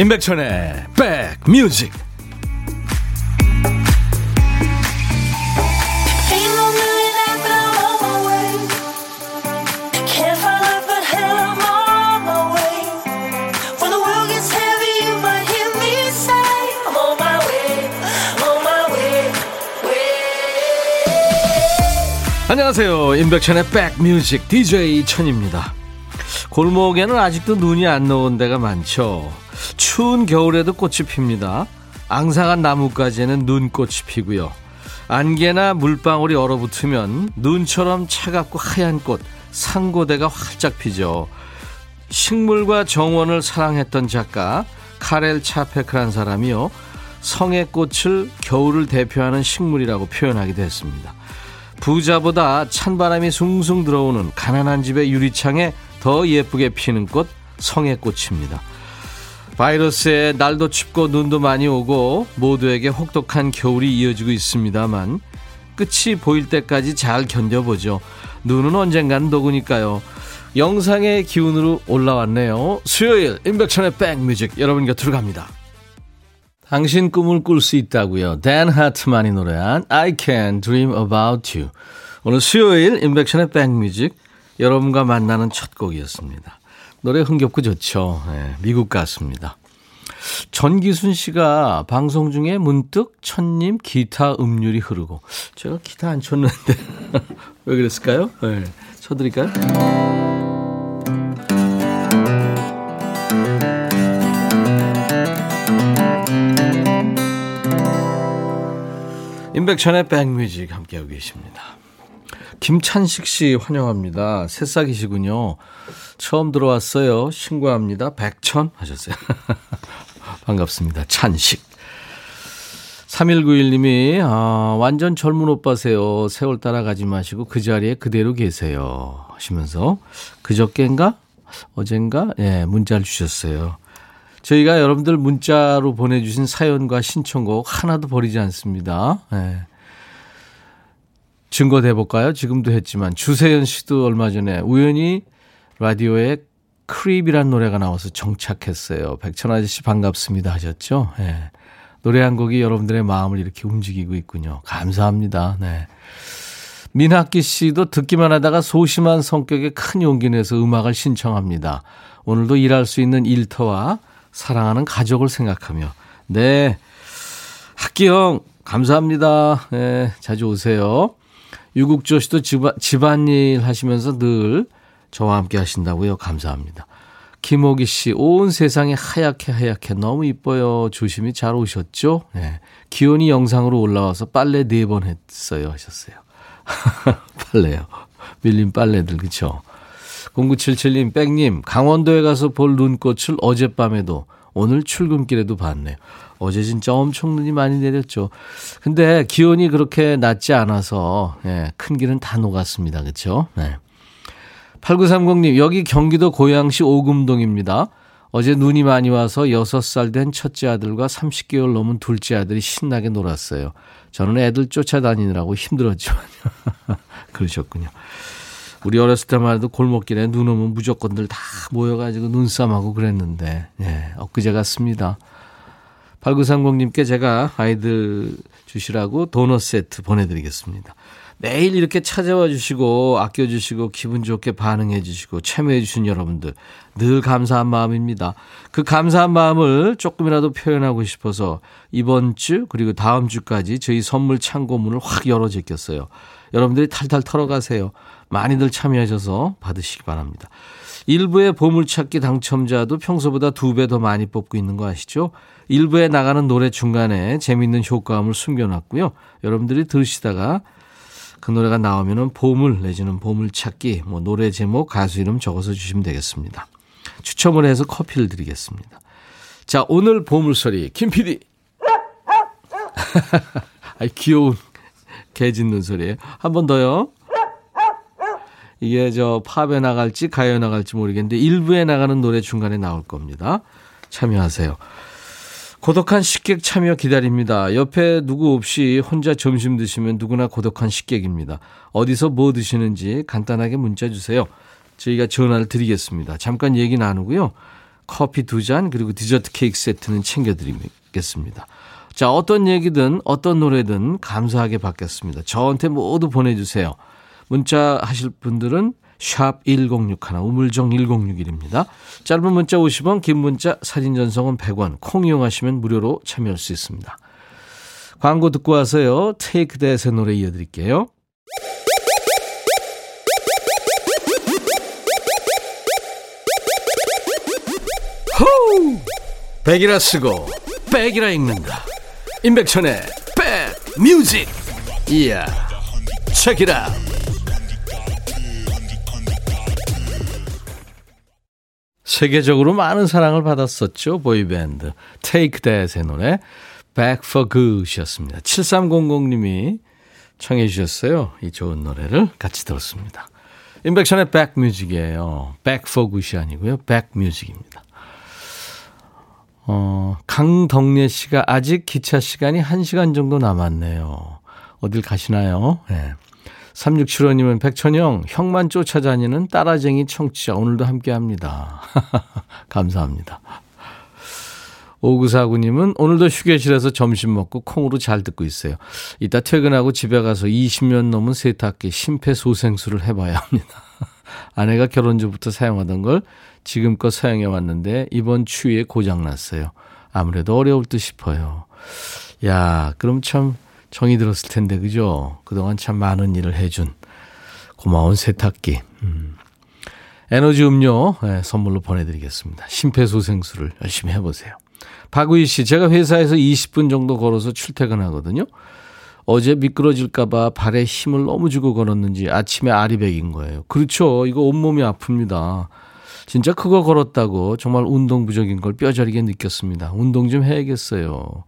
임백천의 백뮤직. 안녕하세요. 임백천의 백뮤직. DJ 천입니다. 골목에는 아직도 눈이 안 녹은 데가 많죠 추운 겨울에도 꽃이 핍니다. 앙상한 나무까지는 눈꽃이 피고요. 안개나 물방울이 얼어붙으면 눈처럼 차갑고 하얀 꽃, 상고대가 활짝 피죠. 식물과 정원을 사랑했던 작가 카렐 차페크란 사람이요. 성의 꽃을 겨울을 대표하는 식물이라고 표현하기도 했습니다. 부자보다 찬바람이 숭숭 들어오는 가난한 집의 유리창에 더 예쁘게 피는 꽃 성의 꽃입니다. 바이러스에 날도 춥고 눈도 많이 오고 모두에게 혹독한 겨울이 이어지고 있습니다만 끝이 보일 때까지 잘 견뎌보죠. 눈은 언젠가는 녹으니까요. 영상의 기운으로 올라왔네요. 수요일 임백천의 백뮤직 여러분 곁으로 갑니다. 당신 꿈을 꿀 수 있다고요. 댄 하트만이 노래한 I Can Dream About You. 오늘 수요일 임백천의 백뮤직 여러분과 만나는 첫 곡이었습니다. 노래 흥겹고 좋죠. 네, 미국 가수입니다. 전기순 씨가 방송 중에 문득 천님 기타 음률이 흐르고 제가 기타 안 쳤는데 왜 그랬을까요? 네, 쳐드릴까요? 임백천의 백뮤직 함께하고 계십니다. 김찬식 씨 환영합니다. 새싹이시군요. 처음 들어왔어요. 신고합니다. 백천 하셨어요. 반갑습니다. 찬식. 3191님이, 아, 완전 젊은 오빠세요. 세월 따라가지 마시고 그 자리에 그대로 계세요. 하시면서, 그저께인가? 어젠가? 예, 문자를 주셨어요. 저희가 여러분들 문자로 보내주신 사연과 신청곡 하나도 버리지 않습니다. 예. 증거 대볼까요? 지금도 했지만 주세연 씨도 얼마 전에 우연히 라디오에 크립이란 노래가 나와서 정착했어요. 백천 아저씨 반갑습니다 하셨죠? 네. 노래 한 곡이 여러분들의 마음을 이렇게 움직이고 있군요. 감사합니다. 네. 민학기 씨도 듣기만 하다가 소심한 성격에 큰 용기 내서 음악을 신청합니다. 오늘도 일할 수 있는 일터와 사랑하는 가족을 생각하며 네 학기 형 감사합니다. 네, 자주 오세요. 유국조 씨도 집안, 집안일 하시면서 늘 저와 함께 하신다고요. 감사합니다. 김호기 씨, 온 세상이 하얗게 하얗게 너무 이뻐요. 조심히 잘 오셨죠? 네. 기온이 영상으로 올라와서 빨래 네 번 했어요. 하셨어요. 빨래요. 밀린 빨래들, 그쵸? 0977님, 백님, 강원도에 가서 볼 눈꽃을 어젯밤에도 오늘 출근길에도 봤네요. 어제 진짜 엄청 눈이 많이 내렸죠. 근데 기온이 그렇게 낮지 않아서 예, 큰 길은 다 녹았습니다. 그렇죠? 네. 8930님, 여기 경기도 고양시 오금동입니다. 어제 눈이 많이 와서 6살 된 첫째 아들과 30개월 넘은 둘째 아들이 신나게 놀았어요. 저는 애들 쫓아다니느라고 힘들었지만. 그러셨군요. 우리 어렸을 때만 해도 골목길에 눈 오면 무조건들 다 모여가지고 눈싸움하고 그랬는데, 예, 엊그제 같습니다. 8930님께 제가 아이들 주시라고 도넛 세트 보내드리겠습니다. 매일 이렇게 찾아와 주시고 아껴주시고 기분 좋게 반응해 주시고 참여해 주신 여러분들 늘 감사한 마음입니다. 그 감사한 마음을 조금이라도 표현하고 싶어서 이번 주 그리고 다음 주까지 저희 선물 창고 문을 확 열어 제꼈어요. 여러분들이 탈탈 털어가세요. 많이들 참여하셔서 받으시기 바랍니다. 일부의 보물찾기 당첨자도 평소보다 두 배 더 많이 뽑고 있는 거 아시죠? 일부에 나가는 노래 중간에 재밌는 효과음을 숨겨놨고요. 여러분들이 들으시다가 그 노래가 나오면은 보물 내지는 보물찾기 뭐 노래 제목 가수 이름 적어서 주시면 되겠습니다. 추첨을 해서 커피를 드리겠습니다. 자 오늘 보물소리 김 PD 아 귀여운 개 짖는 소리예요. 한 번 더요. 이게 저 팝에 나갈지 가요에 나갈지 모르겠는데 일부에 나가는 노래 중간에 나올 겁니다. 참여하세요. 고독한 식객 참여 기다립니다. 옆에 누구 없이 혼자 점심 드시면 누구나 고독한 식객입니다. 어디서 뭐 드시는지 간단하게 문자 주세요. 저희가 전화를 드리겠습니다. 잠깐 얘기 나누고요. 커피 두 잔 그리고 디저트 케이크 세트는 챙겨드리겠습니다. 자, 어떤 얘기든 어떤 노래든 감사하게 받겠습니다. 저한테 모두 보내주세요. 문자 하실 분들은 샵 1061, 우물정 1061입니다. 짧은 문자 50원, 긴 문자 사진 전송은 100원, 콩 이용하시면 무료로 참여할 수 있습니다. 광고 듣고 와서요. 테이크 대세 노래 이어드릴게요. 호우! 백이라 쓰고 백이라 읽는다. 임백천의 백 뮤직. 이야. 책이라. 세계적으로 많은 사랑을 받았었죠. 보이밴드. 테이크 대세 노래 Back for Good이었습니다. 7300님이 청해 주셨어요. 이 좋은 노래를 같이 들었습니다. 인백션의 백뮤직이에요. Good이 아니고요. 백뮤직입니다. 어, 강덕례 씨가 아직 기차 시간이 1시간 정도 남았네요. 어딜 가시나요? 네. 3675님은 백천영, 형만 쫓아다니는 따라쟁이 청취자 오늘도 함께 합니다. 감사합니다. 5949님은 오늘도 휴게실에서 점심 먹고 콩으로 잘 듣고 있어요. 이따 퇴근하고 집에 가서 20년 넘은 세탁기 심폐소생술을 해봐야 합니다. 아내가 결혼 전부터 사용하던 걸 지금껏 사용해 왔는데 이번 추위에 고장났어요. 아무래도 어려울 듯 싶어요. 야, 그럼 참 정이 들었을 텐데, 그죠? 그동안 참 많은 일을 해준 고마운 세탁기. 음. 에너지 음료 네, 선물로 보내드리겠습니다. 심폐소생술을 열심히 해보세요. 박우희 씨, 제가 회사에서 20분 정도 걸어서 출퇴근하거든요. 어제 미끄러질까봐 발에 힘을 너무 주고 걸었는지 아침에 아리백인 거예요. 그렇죠. 이거 온몸이 아픕니다. 진짜 그거 걸었다고 정말 운동 부족인 걸 뼈저리게 느꼈습니다. 운동 좀 해야겠어요.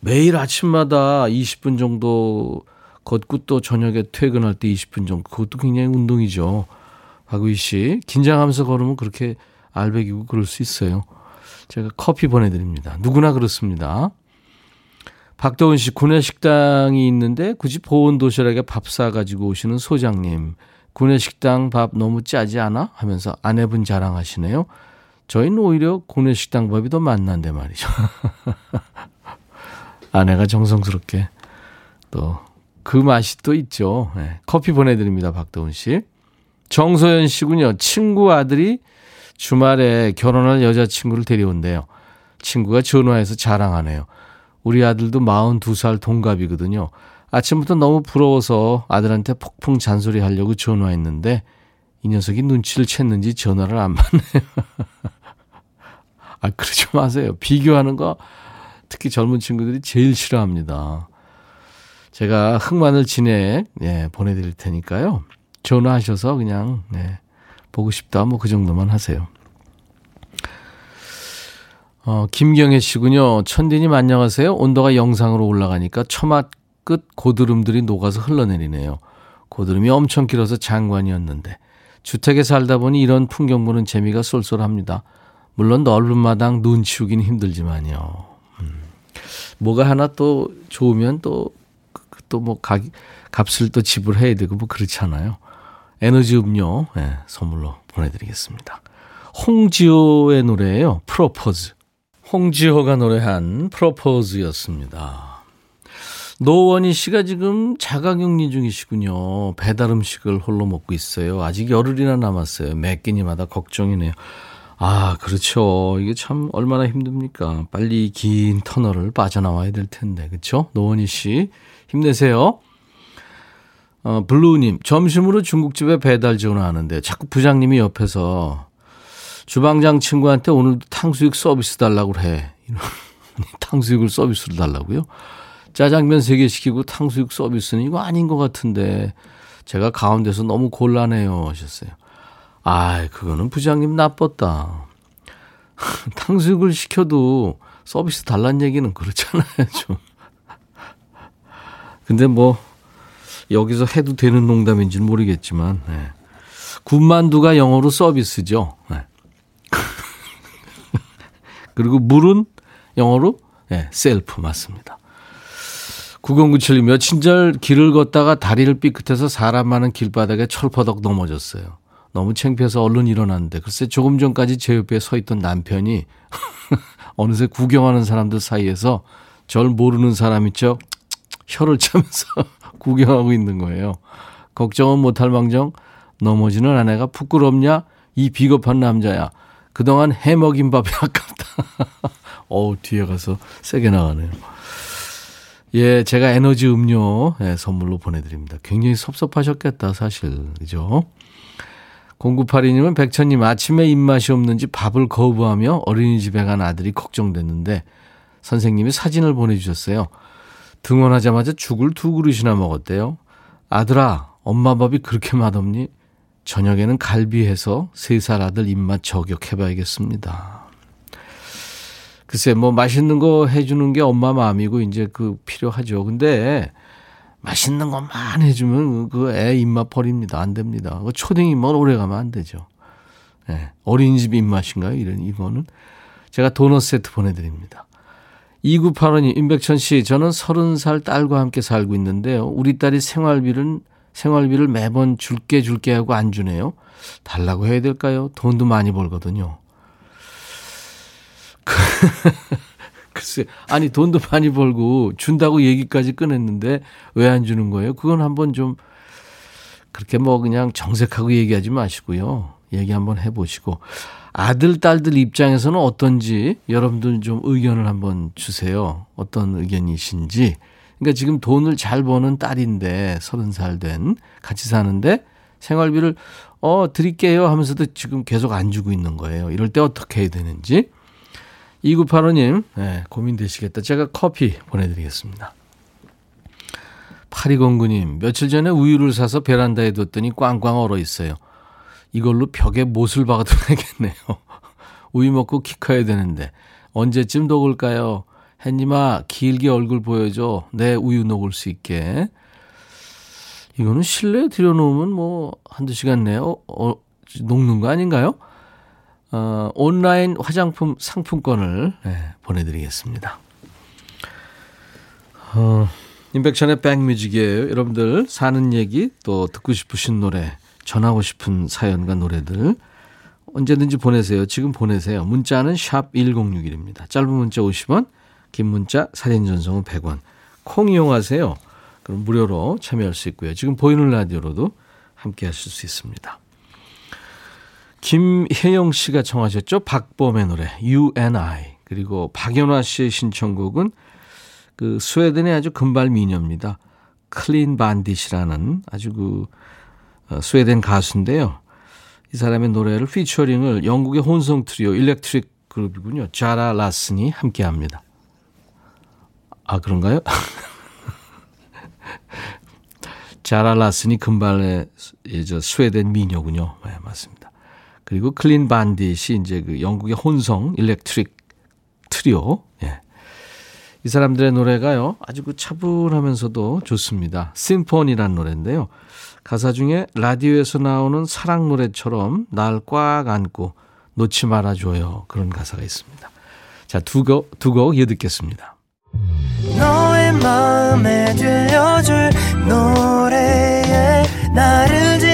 매일 아침마다 20분 정도 걷고 또 저녁에 퇴근할 때 20분 정도 그것도 굉장히 운동이죠. 박우희 씨 긴장하면서 걸으면 그렇게 알배기고 그럴 수 있어요. 제가 커피 보내드립니다. 누구나 그렇습니다. 박도훈 씨, 구내식당이 있는데 굳이 보온 도시락에 밥 싸가지고 오시는 소장님. 구내식당 밥 너무 짜지 않아? 하면서 아내분 자랑하시네요. 저희는 오히려 구내식당 밥이 더 맛난데 말이죠. 아내가 정성스럽게 또 그 맛이 또 있죠. 네. 커피 보내드립니다. 박도훈 씨. 정소연 씨군요. 친구 아들이 주말에 결혼할 여자친구를 데려온대요. 친구가 전화해서 자랑하네요. 우리 아들도 42살 동갑이거든요. 아침부터 너무 부러워서 아들한테 폭풍 잔소리 하려고 전화했는데 이 녀석이 눈치를 챘는지 전화를 안 받네요. 아, 그러지 마세요. 비교하는 거 특히 젊은 친구들이 제일 싫어합니다. 제가 흑마늘 진액 예, 보내드릴 테니까요. 전화하셔서 그냥 네, 보고 싶다 뭐 그 정도만 하세요. 어, 김경혜 씨군요. 천디님 안녕하세요. 온도가 영상으로 올라가니까 처마 끝 고드름들이 녹아서 흘러내리네요. 고드름이 엄청 길어서 장관이었는데 주택에 살다 보니 이런 풍경 보는 재미가 쏠쏠합니다. 물론 넓은 마당 눈 치우긴 힘들지만요. 음. 뭐가 하나 또 좋으면 또 또 뭐 값을 또 지불해야 되고 뭐 그렇잖아요. 에너지 음료 네, 선물로 보내드리겠습니다. 홍지호의 노래예요. 프로포즈. 홍지호가 노래한 프로포즈였습니다. 노원희 씨가 지금 자가격리 중이시군요. 배달 음식을 홀로 먹고 있어요. 아직 열흘이나 남았어요. 몇 끼니마다 걱정이네요. 아, 그렇죠. 이게 참 얼마나 힘듭니까? 빨리 긴 터널을 빠져나와야 될 텐데. 그렇죠? 노원희 씨 힘내세요. 어, 블루님, 점심으로 중국집에 배달 전화하는데 자꾸 부장님이 옆에서 주방장 친구한테 오늘도 탕수육 서비스 달라고 해. 탕수육을 서비스로 달라고요? 짜장면 3개 시키고 탕수육 서비스는 이거 아닌 것 같은데 제가 가운데서 너무 곤란해요 하셨어요. 아, 그거는 부장님 나빴다. 탕수육을 시켜도 서비스 달란 얘기는 그렇잖아요, 좀. 근데 뭐 여기서 해도 되는 농담인지는 모르겠지만 네. 군만두가 영어로 서비스죠. 네. 그리고 물은 영어로 네, 셀프 맞습니다. 9097님 며칠 전 길을 걷다가 다리를 삐끗해서 사람 많은 길바닥에 철퍼덕 넘어졌어요. 너무 창피해서 얼른 일어났는데 글쎄 조금 전까지 제 옆에 서 있던 남편이 어느새 구경하는 사람들 사이에서 절 모르는 사람 있죠? 혀를 차면서 구경하고 있는 거예요. 걱정은 못할 망정 넘어지는 아내가 부끄럽냐? 이 비겁한 남자야. 그동안 해먹인 밥이 아깝다. 어우, 뒤에 가서 세게 나가네요. 예, 제가 에너지 음료 예, 선물로 보내드립니다. 굉장히 섭섭하셨겠다, 사실. 그죠? 0982님은 백천님 아침에 입맛이 없는지 밥을 거부하며 어린이집에 간 아들이 걱정됐는데 선생님이 사진을 보내주셨어요. 등원하자마자 죽을 두 그릇이나 먹었대요. 아들아, 엄마 밥이 그렇게 맛없니? 저녁에는 갈비해서 세 살 아들 입맛 저격해봐야겠습니다. 글쎄, 뭐 맛있는 거 해주는 게 엄마 마음이고 이제 그 필요하죠. 근데 맛있는 것만 해주면 그 애 입맛 버립니다. 안 됩니다. 그 초딩 입맛 오래 가면 안 되죠. 네. 어린이집 입맛인가요? 이런, 이거는. 제가 도넛 세트 보내드립니다. 2985님, 임백천 씨, 저는 30살 딸과 함께 살고 있는데요. 우리 딸이 생활비를, 생활비를 매번 줄게 줄게 하고 안 주네요. 달라고 해야 될까요? 돈도 많이 벌거든요. 글쎄, 아니, 돈도 많이 벌고 준다고 얘기까지 꺼냈는데 왜 안 주는 거예요? 그건 한번 좀 그렇게 뭐 그냥 정색하고 얘기하지 마시고요. 얘기 한번 해보시고. 아들, 딸들 입장에서는 어떤지 여러분들 좀 의견을 한번 주세요. 어떤 의견이신지. 그러니까 지금 돈을 잘 버는 딸인데, 서른 살 된, 같이 사는데 생활비를, 어, 드릴게요 하면서도 지금 계속 안 주고 있는 거예요. 이럴 때 어떻게 해야 되는지. 2985님, 네, 고민되시겠다. 제가 커피 보내드리겠습니다. 8209님, 며칠 전에 우유를 사서 베란다에 뒀더니 꽝꽝 얼어 있어요. 이걸로 벽에 못을 박아둬야겠네요. 우유 먹고 키 커야 되는데 언제쯤 녹을까요? 햇님아 길게 얼굴 보여줘. 내 우유 녹을 수 있게. 이거는 실내에 들여놓으면 뭐 한두 시간 내에 어, 어, 녹는 거 아닌가요? 어, 온라인 화장품 상품권을 네, 보내드리겠습니다. 어, 인백션의 백뮤직이에요. 여러분들 사는 얘기 또 듣고 싶으신 노래 전하고 싶은 사연과 노래들 언제든지 보내세요. 지금 보내세요. 문자는 샵 1061입니다. 짧은 문자 50원, 긴 문자 사진 전송은 100원. 콩 이용하세요. 그럼 무료로 참여할 수 있고요. 지금 보이는 라디오로도 함께 하실 수 있습니다. 김혜영 씨가 청하셨죠. 박봄의 노래 You and I. 그리고 박연화 씨의 신청곡은 그 스웨덴의 아주 금발 미녀입니다. Clean Bandit이라는 아주 그 어, 스웨덴 가수인데요. 이 사람의 노래를 피처링을 영국의 혼성 트리오 electric 그룹이군요. Zara Larsson이 함께 합니다. 아, 그런가요? Zara Larsson이 금발의 저 스웨덴 미녀군요. 네, 맞습니다. 그리고 Clean Bandit이 이제 그 영국의 혼성 electric 트리오. 예. 이 사람들의 노래가요. 아주 그 차분하면서도 좋습니다. Symphony라는 노래인데요. 가사 중에 라디오에서 나오는 사랑 노래처럼 날 꽉 안고 놓지 말아줘요. 그런 가사가 있습니다. 자, 두 곡, 두 곡 이어 듣겠습니다. 너의 마음에 들려줄 노래에 나를 지금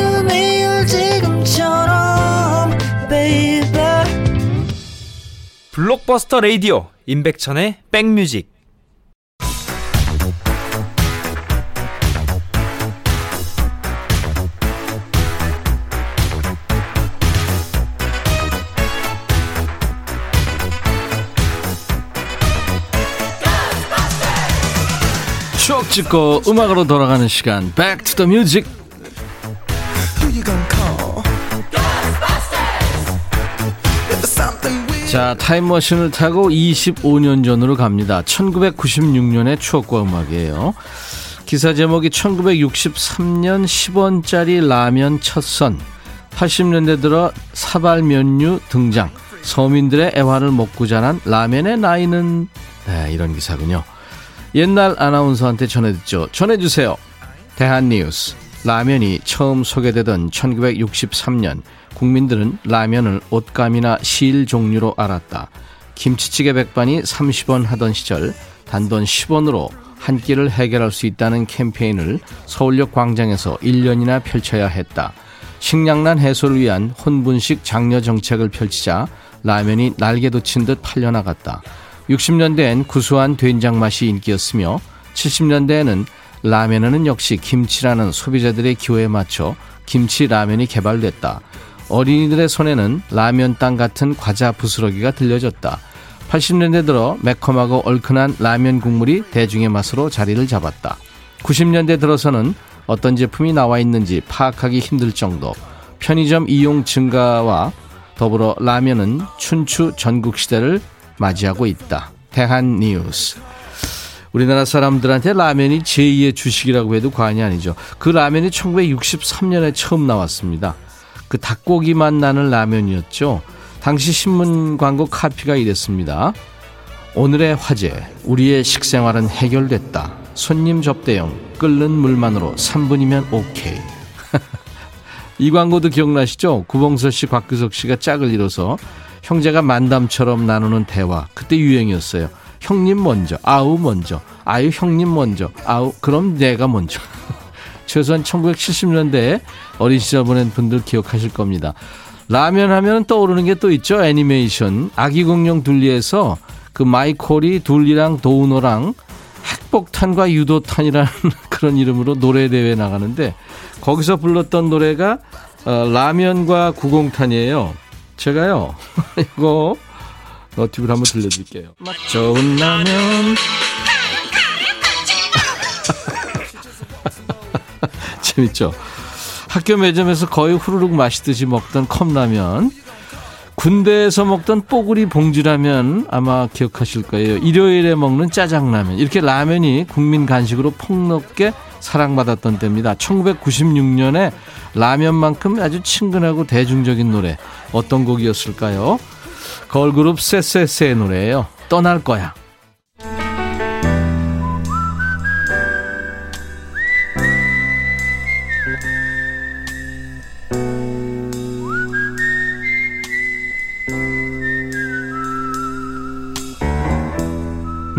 지금처럼 baby. 블록버스터 레이디오 임백천의 백뮤직. 추억 찍고 음악으로 돌아가는 시간. Back to the Music 자 타임머신을 타고 25년 전으로 갑니다 1996년의 추억과 음악이에요 기사 제목이 1963년 10원짜리 라면 첫선 80년대 들어 사발 면류 등장. 서민들의 애환을 먹고 자란 라면의 나이는 네, 이런 기사군요. 옛날 아나운서한테 전해듣죠. 전해주세요. 대한뉴스. 라면이 처음 소개되던 1963년 국민들은 라면을 옷감이나 실 종류로 알았다. 김치찌개 백반이 30원 하던 시절 단돈 10원으로 한 끼를 해결할 수 있다는 캠페인을 서울역 광장에서 1년이나 펼쳐야 했다. 식량난 해소를 위한 혼분식 장려 정책을 펼치자 라면이 날개 돋친 듯 팔려나갔다. 60년대엔 구수한 된장 맛이 인기였으며 70년대에는 라면에는 역시 김치라는 소비자들의 기호에 맞춰 김치 라면이 개발됐다. 어린이들의 손에는 라면 땅 같은 과자 부스러기가 들려졌다. 80년대 들어 매콤하고 얼큰한 라면 국물이 대중의 맛으로 자리를 잡았다. 90년대 들어서는 어떤 제품이 나와 있는지 파악하기 힘들 정도 편의점 이용 증가와 더불어 라면은 춘추 전국 시대를 맞이하고 있다. 대한 뉴스. 우리나라 사람들한테 라면이 제2의 주식이라고 해도 과언이 아니죠. 그 라면이 1963년에 처음 나왔습니다. 그 닭고기 맛 나는 라면이었죠. 당시 신문 광고 카피가 이랬습니다. 오늘의 화제, 우리의 식생활은 해결됐다. 손님 접대용, 끓는 물만으로 3분이면 오케이. 이 광고도 기억나시죠? 구봉서 씨, 곽규석 씨가 짝을 이뤄서 형제가 만담처럼 나누는 대화. 그때 유행이었어요. 형님 먼저, 아우 먼저, 아유 형님 먼저, 아우 그럼 내가 먼저. 최소한 1970년대에 어린 시절 보낸 분들 기억하실 겁니다. 라면 하면 떠오르는 게 또 있죠. 애니메이션. 아기 공룡 둘리에서 그 마이콜이 둘리랑 도우노랑 핵폭탄과 유도탄이라는 그런 이름으로 노래대회 나가는데 거기서 불렀던 노래가 어, 라면과 구공탄이에요. 제가요, 이거 너튜브를 한번 들려드릴게요. 맛 좋은 라면. 재밌죠? 학교 매점에서 거의 후루룩 마시듯이 먹던 컵라면. 군대에서 먹던 뽀글이 봉지라면 아마 기억하실 거예요. 일요일에 먹는 짜장라면. 이렇게 라면이 국민 간식으로 폭넓게 사랑받았던 때입니다. 1996년에 라면만큼 아주 친근하고 대중적인 노래. 어떤 곡이었을까요? 걸그룹 쎄쎄쎄의 노래예요. 떠날 거야.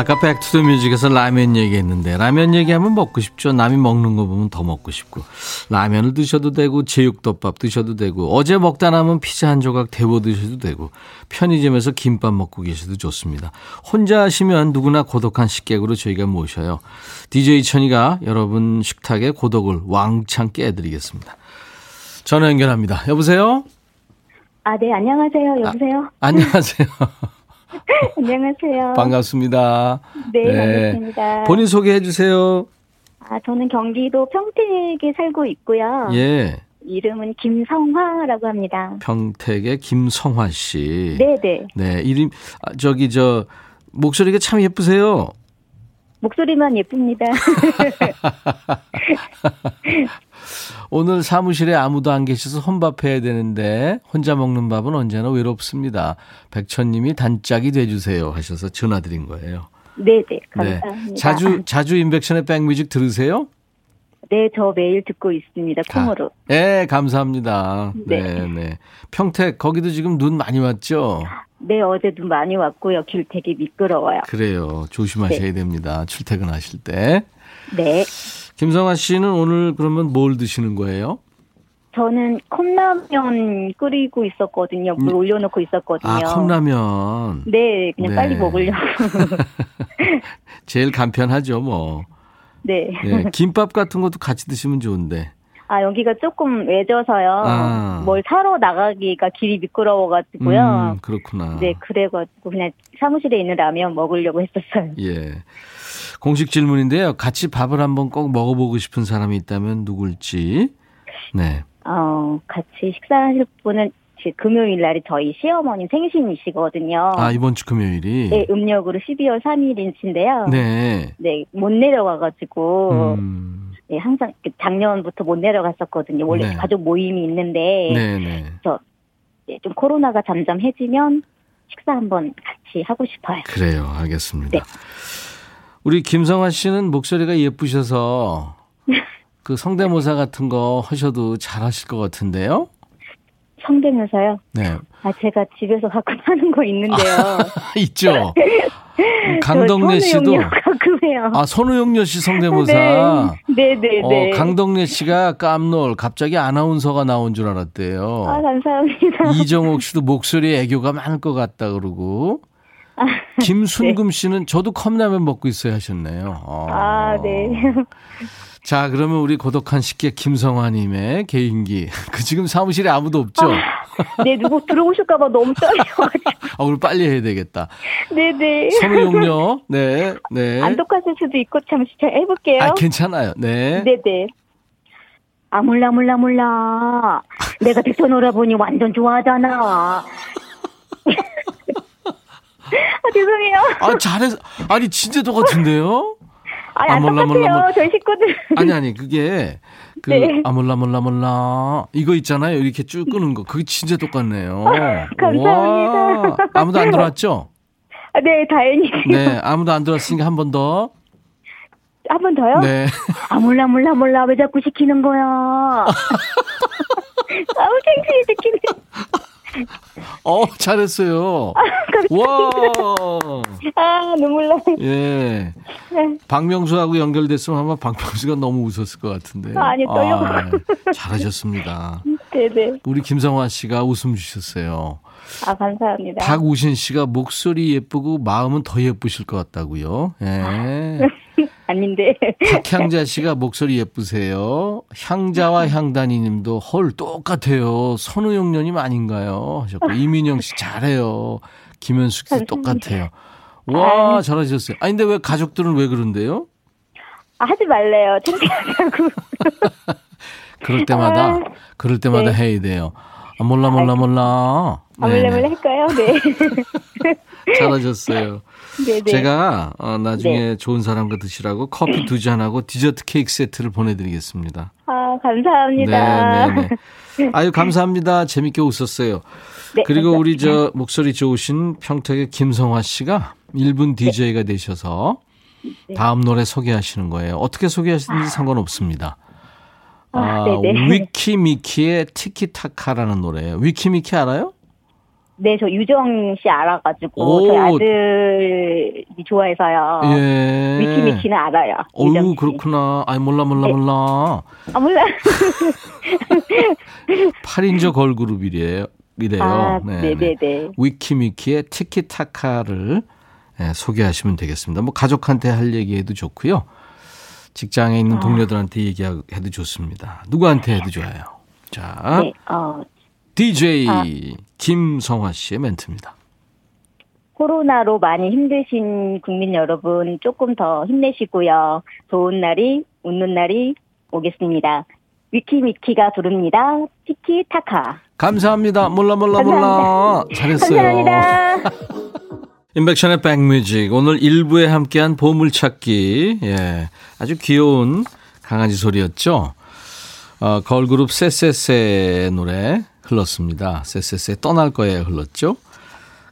아까 Back to the Music에서 라면 얘기했는데 라면 얘기하면 먹고 싶죠. 남이 먹는 거 보면 더 먹고 싶고 라면을 드셔도 되고 제육덮밥 드셔도 되고 어제 먹다 남은 피자 한 조각 데워 드셔도 되고 편의점에서 김밥 먹고 계셔도 좋습니다. 혼자 하시면 누구나 고독한 식객으로 저희가 모셔요. DJ 천이가 여러분 식탁의 고독을 왕창 깨드리겠습니다. 전화 연결합니다. 여보세요? 아, 네, 안녕하세요. 여보세요? 아, 안녕하세요. 안녕하세요. 반갑습니다. 네, 네, 반갑습니다. 본인 소개해 주세요. 아, 저는 경기도 평택에 살고 있고요. 예. 이름은 김성화라고 합니다. 평택의 김성화 씨. 네, 네. 네, 이름 아, 저기 저 목소리가 참 예쁘세요. 목소리만 예쁩니다. 오늘 사무실에 아무도 안 계셔서 혼밥해야 되는데 혼자 먹는 밥은 언제나 외롭습니다. 백천님이 단짝이 돼주세요 하셔서 전화드린 거예요. 네네 네, 감사합니다. 네. 자주 자주 인백션의 백뮤직 들으세요? 네, 저 매일 듣고 있습니다. 콩으로. 아, 네, 감사합니다. 네. 네, 네. 평택 거기도 지금 눈 많이 왔죠? 네, 어제 눈 많이 왔고요. 길 되게 미끄러워요. 그래요. 조심하셔야 네. 됩니다. 출퇴근하실 때. 네. 김성아 씨는 오늘 그러면 뭘 드시는 거예요? 저는 컵라면 끓이고 있었거든요. 물 음. 올려놓고 있었거든요. 아, 컵라면. 네, 그냥 네. 빨리 먹으려고. 제일 간편하죠, 뭐. 네. 네. 김밥 같은 것도 같이 드시면 좋은데. 아, 여기가 조금 외져서요. 아. 뭘 사러 나가기가 길이 미끄러워가지고요. 음, 그렇구나. 네, 그래가지고 그냥 사무실에 있는 라면 먹으려고 했었어요. 예. 공식 질문인데요. 같이 밥을 한번 꼭 먹어보고 싶은 사람이 있다면 누굴지. 네. 어, 같이 식사하실 분은 지- 금요일 날이 저희 시어머니 생신이시거든요. 아, 이번 주 금요일이. 네, 음력으로 12월 3일이신데요. 네. 네, 못 내려가가지고, 음. 네, 항상 그 작년부터 못 내려갔었거든요. 원래 네. 가족 모임이 있는데, 네네. 네, 좀 코로나가 잠잠 해지면 식사 한번 같이 하고 싶어요. 그래요. 알겠습니다. 네. 우리 김성화 씨는 목소리가 예쁘셔서 그 성대모사 같은 거 하셔도 잘하실 것 같은데요? 성대면서요. 네. 아, 제가 집에서 가끔 하는 거 있는데요. 있죠? 강덕래 저 씨도. 손우영역 가끔 해요. 아, 손우영녀 씨 성대모사. 네, 네, 네. 어, 강덕래 씨가 깜놀 갑자기 아나운서가 나온 줄 알았대요. 아, 감사합니다. 이정옥 씨도 목소리에 애교가 많을 것 같다 그러고. 김순금 씨는 저도 컵라면 먹고 있어야 하셨네요. 어. 아, 네. 자, 그러면 우리 고독한 식객 김성화님의 개인기. 그 지금 사무실에 아무도 없죠? 네, 누구 들어오실까봐 너무 떨려가지고. 아, 우리 빨리 해야 되겠다. 네, 네. 선우용녀. 네, 네. 안 똑같을 수도 있고, 잠시 잘 해볼게요. 아, 괜찮아요. 네. 네, 네. 아, 몰라, 몰라, 몰라. 내가 빅터 놀아보니 완전 좋아하잖아. 아, 죄송해요. 아, 잘해서. 아니, 진짜 똑같은데요? 아니, 아, 안 몰라, 똑같아요. 몰라, 몰라. 저희 식구들. 아니, 아니, 그게. 그, 네. 아, 몰라, 몰라, 몰라. 이거 있잖아요. 이렇게 쭉 끄는 거. 그게 진짜 똑같네요. 감사합니다. 와, 아무도 안 들어왔죠? 아, 네, 다행히. 네, 아무도 안 들어왔으니까 한 번 더. 한 번 더요? 네. 아, 몰라, 몰라, 몰라. 왜 자꾸 시키는 거야. 아우, 창피해 시키네. 어, 잘했어요. 와. 아, 눈물 나. 예. 네. 박명수하고 연결됐으면 아마 박명수가 너무 웃었을 것 같은데. 아니, 떨려가지고. 아, 잘하셨습니다. 네네. 우리 김성화 씨가 웃음 주셨어요. 아, 감사합니다. 박우신 씨가 목소리 예쁘고 마음은 더 예쁘실 것 같다고요. 예. 아닌데. 박향자 씨가 목소리 예쁘세요. 향자와 향단이 님도 헐 똑같아요. 선우용 년님 아닌가요? 하셨고 이민영 씨 잘해요. 김현숙 씨 똑같아요. 와 잘하셨어요. 아니 근데 왜 가족들은 왜 그런데요? 아, 하지 말래요. 창피하다고. 그럴 때마다 아, 그럴 때마다 네. 해야 돼요. 아, 몰라 몰라 몰라. 아. 몰래 할까요? 네. 잘하셨어요. 네네. 제가 어, 나중에 네. 좋은 사람과 드시라고 커피 두 잔하고 디저트 케이크 세트를 보내드리겠습니다. 아, 감사합니다. 네, 네, 네. 아유 감사합니다. 재밌게 웃었어요. 네, 그리고 우리 감사합니다. 저 목소리 좋으신 평택의 김성화 씨가 1분 DJ가 되셔서 네. 다음 노래 소개하시는 거예요. 어떻게 소개하시든지 상관없습니다. 아, 네네. 위키미키의 티키타카라는 노래예요. 위키미키 알아요? 네, 저 유정 씨 알아가지고 오. 저희 아들이 좋아해서요. 예. 위키미키는 알아요. 유정 어유 씨. 그렇구나. 아이 몰라 몰라 네. 몰라. 아, 몰라. 8인조 걸그룹이래요. 이래요. 아, 네 네네. 위키미키의 티키타카를 예, 소개하시면 되겠습니다. 뭐 가족한테 할 얘기해도 좋고요. 직장에 있는 아. 동료들한테 얘기해도 좋습니다. 누구한테 해도 좋아요. 자, 네, 어, DJ 아. 김성화 씨의 멘트입니다. 코로나로 많이 힘드신 국민 여러분 조금 더 힘내시고요. 좋은 날이, 웃는 날이 오겠습니다. 위키미키가 부릅니다. 티키타카. 감사합니다. 몰라 몰라 몰라. 잘했어요. 감사합니다. 인백션의 백뮤직 오늘 1부에 함께한 보물찾기 예, 아주 귀여운 강아지 소리였죠. 어, 걸그룹 쎄쎄쎄 노래 흘렀습니다. 쎄쎄쎄 떠날 거에 흘렀죠.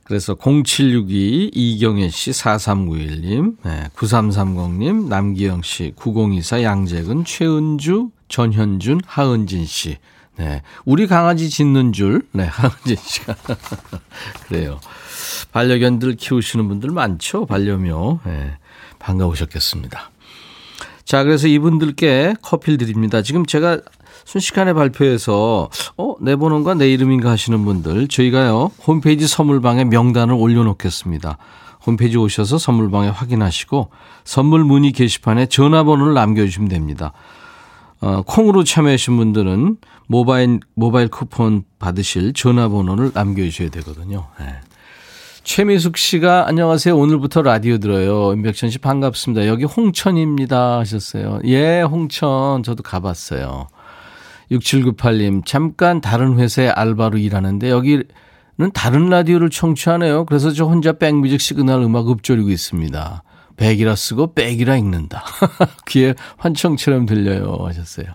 그래서 0762 이경혜 씨 4391님 네, 9330님 남기영 씨 9024 양재근 최은주 전현준 하은진 씨 네, 우리 강아지 짖는 줄 네, 하은진 씨가 그래요. 반려견들 키우시는 분들 많죠. 반려묘. 네, 반가우셨겠습니다. 자, 그래서 이분들께 커피를 드립니다. 지금 제가 순식간에 발표해서 어, 내 번호인가 내 이름인가 하시는 분들 저희가요. 홈페이지 선물방에 명단을 올려놓겠습니다. 홈페이지 오셔서 선물방에 확인하시고 선물 문의 게시판에 전화번호를 남겨주시면 됩니다. 어, 콩으로 참여하신 분들은 모바일, 모바일 쿠폰 받으실 전화번호를 남겨주셔야 되거든요. 네. 최미숙 씨가 안녕하세요. 오늘부터 라디오 들어요. 임백천 씨 반갑습니다. 여기 홍천입니다 하셨어요. 예, 홍천. 저도 가봤어요. 6798님, 잠깐 다른 회사에 알바로 일하는데 여기는 다른 라디오를 청취하네요. 그래서 저 혼자 백뮤직 시그널 음악 읊조리고 있습니다. 백이라 쓰고 백이라 읽는다. 귀에 환청처럼 들려요 하셨어요.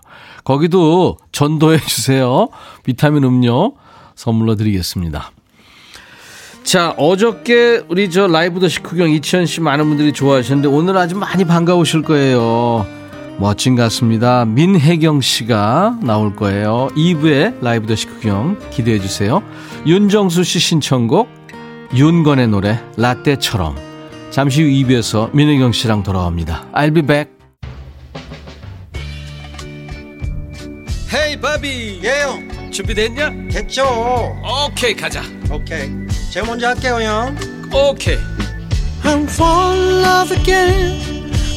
거기도 전도해 주세요. 비타민 음료 선물로 드리겠습니다. 자, 어저께 우리 저 라이브 더 식후경 이치현 씨 많은 분들이 좋아하셨는데 오늘 아주 많이 반가우실 거예요. 멋진 같습니다. 민혜경 씨가 나올 거예요. 2부에 라이브 더 식후경 기대해 주세요. 윤정수 씨 신청곡 윤건의 노래 라떼처럼 잠시 후 2부에서 민혜경 씨랑 돌아옵니다. I'll be back. 헤이 바비 예영 준비됐냐? 됐죠 오케이 가자 오케이 제가 먼저 할게요 형 오케이 I'm fall in love again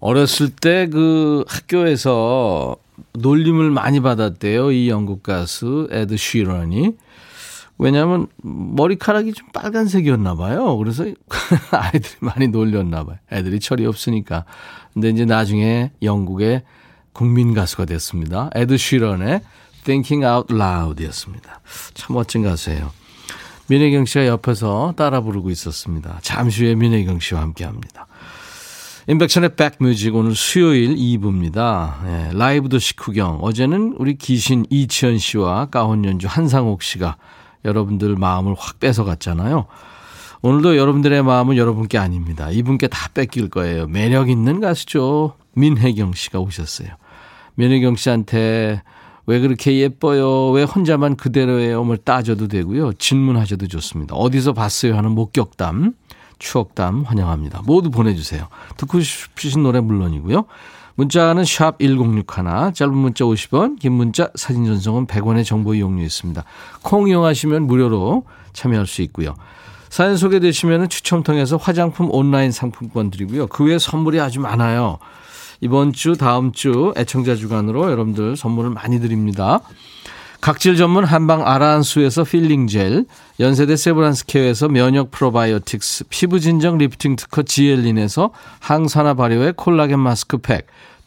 어렸을 때 그 학교에서 놀림을 많이 받았대요. 이 영국 가수 에드 쉬런이. 왜냐하면 머리카락이 좀 빨간색이었나 봐요. 그래서 아이들이 많이 놀렸나 봐요. 애들이 철이 없으니까. 근데 이제 나중에 영국의 국민 가수가 됐습니다. 에드 쉬런의 Thinking Out Loud이었습니다. 참 멋진 가수예요. 민혜경 씨가 옆에서 따라 부르고 있었습니다. 잠시 후에 민혜경 씨와 함께 합니다. 인백션의 백뮤직 오늘 수요일 2부입니다. 예, 라이브 도시 구경. 어제는 우리 기신 이치현 씨와 가혼 연주 한상옥 씨가 여러분들 마음을 확 뺏어갔잖아요. 오늘도 여러분들의 마음은 여러분께 아닙니다. 이분께 다 뺏길 거예요. 매력 있는 가수죠. 민혜경 씨가 오셨어요. 민혜경 씨한테 왜 그렇게 예뻐요? 왜 혼자만 그대로예요? 뭘 따져도 되고요. 질문하셔도 좋습니다. 어디서 봤어요? 하는 목격담. 추억담 환영합니다. 모두 보내주세요. 듣고 싶으신 노래 물론이고요. 문자는 샵 1061, 짧은 문자 50원, 긴 문자 사진 전송은 100원의 정보 이용료 있습니다. 콩 이용하시면 무료로 참여할 수 있고요. 사연 소개되시면 추첨 통해서 화장품 온라인 상품권 드리고요. 그 외에 선물이 아주 많아요. 이번 주, 다음 주 애청자 주간으로 여러분들 선물을 많이 드립니다. 각질 전문 한방 아라한수에서 필링 젤, 연세대 세브란스 케어에서 면역 프로바이오틱스, 피부 진정 리프팅 특허 지엘린에서 항산화 발효의 콜라겐 마스크팩,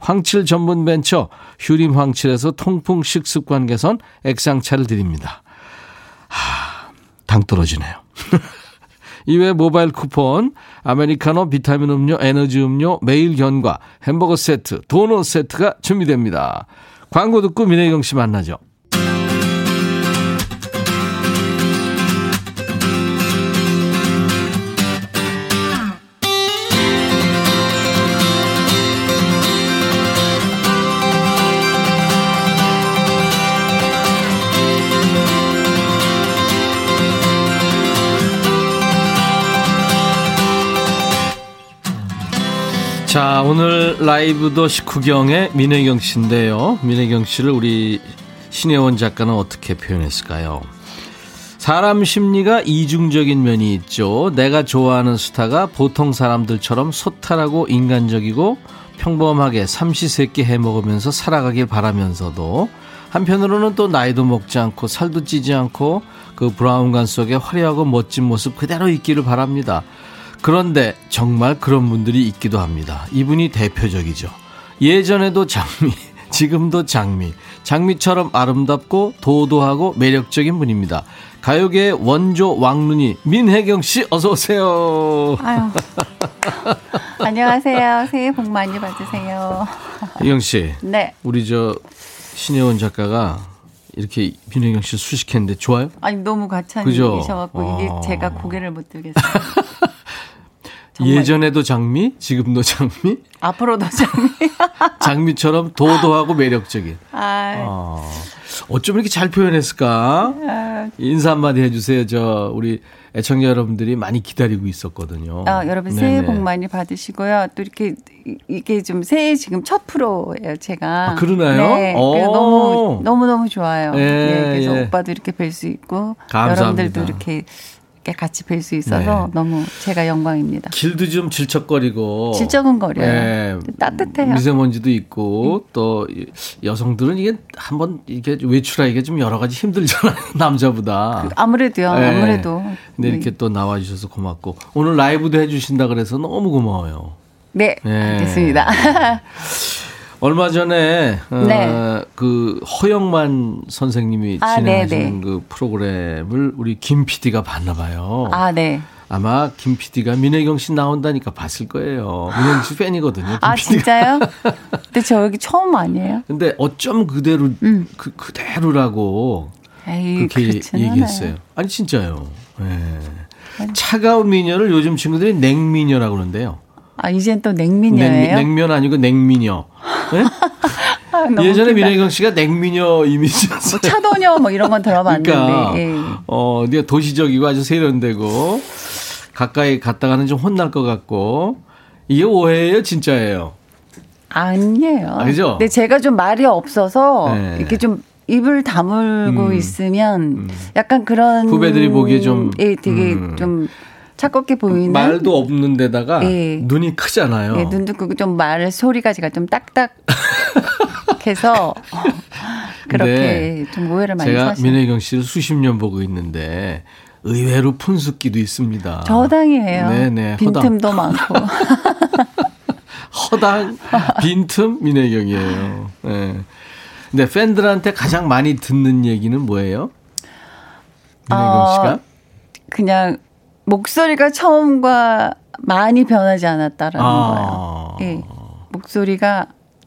황칠 전문 벤처 휴림 황칠에서 통풍 식습관 개선 액상차를 드립니다. 하, 당 떨어지네요. 이외 모바일 쿠폰, 아메리카노, 비타민 음료, 에너지 음료, 매일 견과, 햄버거 세트, 도넛 세트가 준비됩니다. 광고 듣고 민혜경 씨 만나죠. 자, 오늘 라이브 도시 구경의 민혜경 씨인데요. 민혜경 씨를 우리 신혜원 작가는 어떻게 표현했을까요? 사람 심리가 이중적인 면이 있죠. 내가 좋아하는 스타가 보통 사람들처럼 소탈하고 인간적이고 평범하게 삼시세끼 해먹으면서 살아가길 바라면서도 한편으로는 또 나이도 먹지 않고 살도 찌지 않고 그 브라운관 속에 화려하고 멋진 모습 그대로 있기를 바랍니다. 그런데 정말 그런 분들이 있기도 합니다. 이분이 대표적이죠. 예전에도 장미, 지금도 장미. 장미처럼 아름답고 도도하고 매력적인 분입니다. 가요계의 원조 왕눈이 민혜경 씨 어서 오세요. 아유. 안녕하세요. 새해 복 많이 받으세요. 혜경 씨. 네. 우리 저 신혜원 작가가 이렇게 민혜경 씨 수식했는데 좋아요? 아니 너무? 과찬이셔갖고 이게 어. 제가 고개를 못 들겠어요. 예전에도 장미, 지금도 장미, 앞으로도 장미. 장미처럼 도도하고 매력적인. 아, 어, 어쩜 이렇게 잘 표현했을까? 아, 인사 한마디 해주세요. 저 우리 애청자 여러분들이 많이 기다리고 있었거든요. 아, 여러분 새해 네네. 복 많이 받으시고요. 또 이렇게 이- 이게 좀 새해 지금 첫 프로예요, 제가. 아, 그러나요? 네. 너무 너무 너무 좋아요. 예, 네, 그래서 예. 오빠도 이렇게 뵐 수 있고 감사합니다. 여러분들도 이렇게 이렇게 같이 뵐 수 있어서 네. 너무 제가 영광입니다. 길도 좀 질척거리고. 질척은 거려요. 예, 따뜻해요. 미세먼지도 있고 또 이- 여성들은 이게 한번 이게 외출하기가 좀 여러 가지 힘들잖아요. 남자보다. 아무래도요. 예. 아무래도. 근데 이렇게 또 나와 주셔서 고맙고 오늘 라이브도 해 주신다 그래서 너무 고마워요. 네, 예. 알겠습니다. 얼마 전에 어, 네. 그 허영만 선생님이 아, 진행하시는 네, 네. 그 프로그램을 우리 김 PD가 봤나 봐요. 아, 네. 아마 김 PD가 민혜경 씨 나온다니까 봤을 거예요. 민혜경 씨 팬이거든요. 김 아, PD가. 진짜요? 근데 저 여기 처음 아니에요? 근데 어쩜 그대로 음. 그 그대로라고 에이, 그렇게 얘기했어요. 않아요. 아니 진짜요. 예. 차가운 미녀를 요즘 친구들이 냉미녀라고 그러는데요. 아, 이젠 또 냉미녀예요? 냉, 냉면 아니고 냉미녀. 예? 아, 예전에. 민혜경 씨가 냉미녀 이미지였어요. 뭐 차도녀 뭐 이런 건 들어봤는데. 그러니까 예. 어, 네가 도시적이고 아주 세련되고 가까이 갔다가는 좀 혼날 것 같고 이게 오해예요, 진짜예요. 아니에요. 아, 그죠? 근데 제가 좀 말이 없어서 네. 이렇게 좀 입을 다물고 음. 있으면 약간 그런 후배들이 보기에 좀, 예, 되게 음. 좀 착겁게 보이는 말도 없는 데다가 예. 눈이 크잖아요. 예, 눈도 크고 좀 말 소리가 제가 좀 딱딱해서 어, 그렇게 좀 오해를 많이 제가 사시는 민혜경 씨를 수십 년 보고 있는데 의외로 푼숙기도 있습니다. 저당이에요. 네네, 허당. 빈틈도 많고. 허당 빈틈 민혜경이에요. 네. 근데 팬들한테 가장 많이 듣는 얘기는 뭐예요? 민혜경 어, 씨가? 그냥 목소리가 처음과 많이 변하지 않았다라는 아. 거예요. 예. 목소리가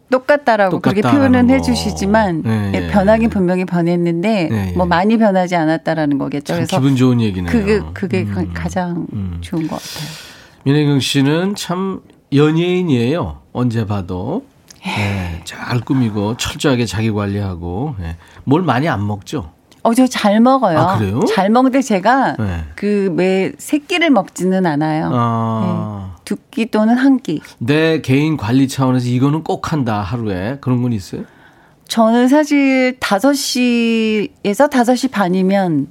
똑같다라고 그렇게 표현은 거. 해주시지만 네, 예, 예. 변하긴 분명히 변했는데 네, 예. 뭐 많이 변하지 않았다라는 거겠죠. 참 그래서 기분 좋은 얘기네요. 그게 그게 음. 가장 음. 좋은 것 같아요. 민혜경 씨는 참 연예인이에요. 언제 봐도. 네, 잘 꾸미고 철저하게 자기 관리하고 네. 뭘 많이 안 먹죠. 어, 저 잘 먹어요. 아, 그래요? 잘 먹는데 제가 네. 그매 새끼를 먹지는 않아요. 아, 두끼 또는 한 끼. 내 개인 관리 차원에서 이거는 꼭 한다 하루에 그런 건 있어요? 저는 사실 5시에서 5시 반이면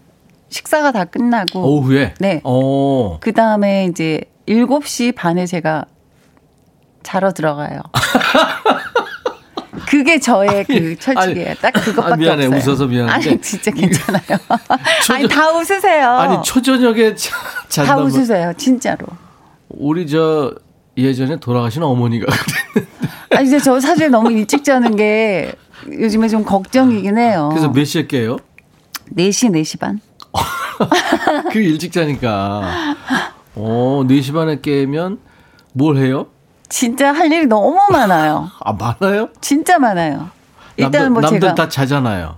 식사가 다 끝나고 오후에. 네. 어. 그 다음에 이제 7시 반에 제가 자러 들어가요. 그게 저의 그 철칙이에요. 딱 그것밖에 아, 미안해. 없어요. 웃어서 미안한데. 아니 진짜 괜찮아요. 초저- 아니 다 웃으세요. 아니 초저녁에 자- 다 웃으세요. 진짜로. 우리 저 예전에 돌아가신 어머니가 아니 이제 저 사실 너무 일찍 자는 게 요즘에 좀 걱정이긴 해요. 그래서 몇 시에 깨요? 4시 4시 반. 그 일찍 자니까. 어, 4시 반에 깨면 뭘 해요? 진짜 할 일이 너무 많아요. 아, 많아요? 진짜 많아요. 일단 뭐 남들 제가 다 자잖아요.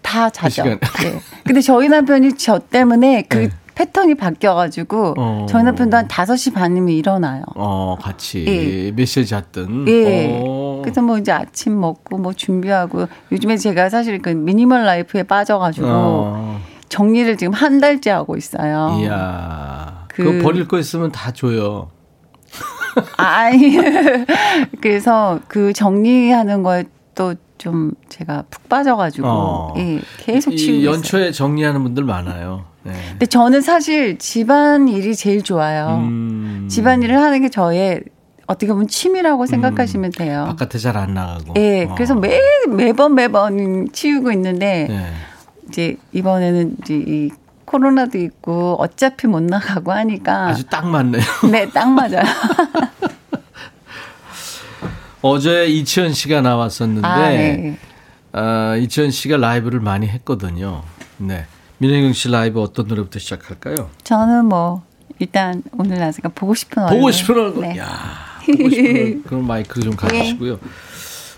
다 자죠. 시간에. 네. 근데 저희 남편이 저 때문에 그 네. 패턴이 바뀌어가지고 어. 저희 남편도 한 5시 반이면 일어나요. 어, 같이 예. 몇 시에 잤든. 예. 어. 그래서 뭐 이제 아침 먹고 뭐 준비하고 요즘에 제가 사실 그 미니멀 라이프에 빠져가지고 어. 정리를 지금 한 달째 하고 있어요. 이야. 그- 그... 거 버릴 거 있으면 다 줘요. 아니 그래서 그 정리하는 거에 또좀 제가 푹 빠져가지고 어. 예, 계속 치우고 이 있어요. 연초에 정리하는 분들 많아요. 네. 근데 저는 사실 집안 일이 제일 좋아요. 음. 집안 일을 하는 게 저의 어떻게 보면 취미라고 생각하시면 돼요. 바깥에 잘 안 나가고. 예, 어. 그래서 매 매번 매번 치우고 있는데 네. 이제 이번에는 이제 이 코로나도 있고 어차피 못 나가고 하니까 아주 딱 맞네요. 네, 딱 맞아요. 어제 이치현 씨가 나왔었는데 아, 네. 어, 이치현 씨가 라이브를 많이 했거든요. 네. 민혜경 씨 라이브 어떤 노래부터 시작할까요? 저는 뭐 일단 오늘 나서가 보고 싶은 얼굴. 보고 싶은 얼굴. 네. 야, 보고 싶은 얼굴. 그럼 마이크 좀 가주시고요. 네.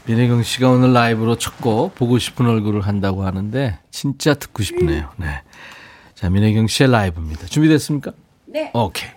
민혜경 씨가 오늘 라이브로 첫 곡 보고 싶은 얼굴을 한다고 하는데 진짜 듣고 싶네요. 네. 자, 민혜경 씨의 라이브입니다. 준비됐습니까? 네. 오케이.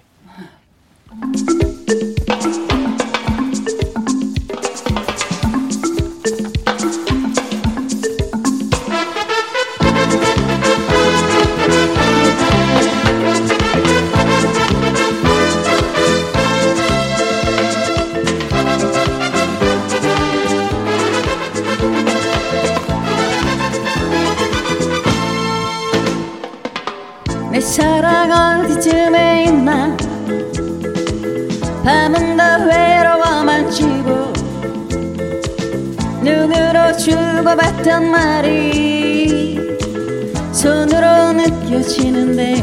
사랑 어디쯤에 있나? 밤은 더 외로워만 지고 눈으로 주고받던 말이 손으로 느껴지는데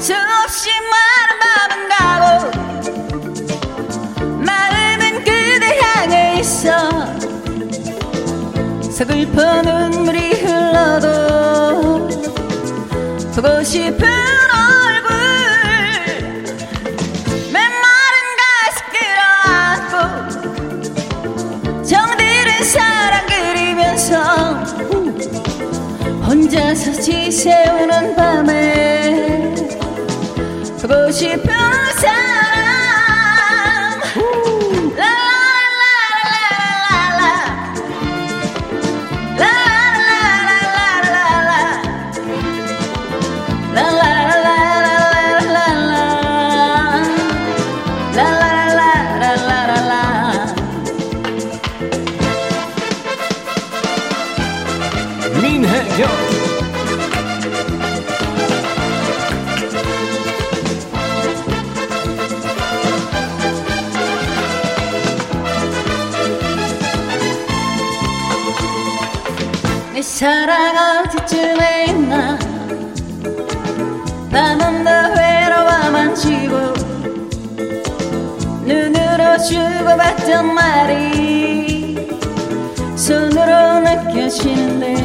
수없이 많은 밤은 가고 마음은 그대 향해 있어 서글픈 눈물이 흘러도 보고 싶은 얼굴. 맨마른 가스 끌어안고 정들은 사랑 그리면서 혼자서 지새우는 밤에 보고 싶은 사랑 어디쯤에 있나? 밤은 더 외로워만 지고 눈으로 주고받던 말이 손으로 느껴지는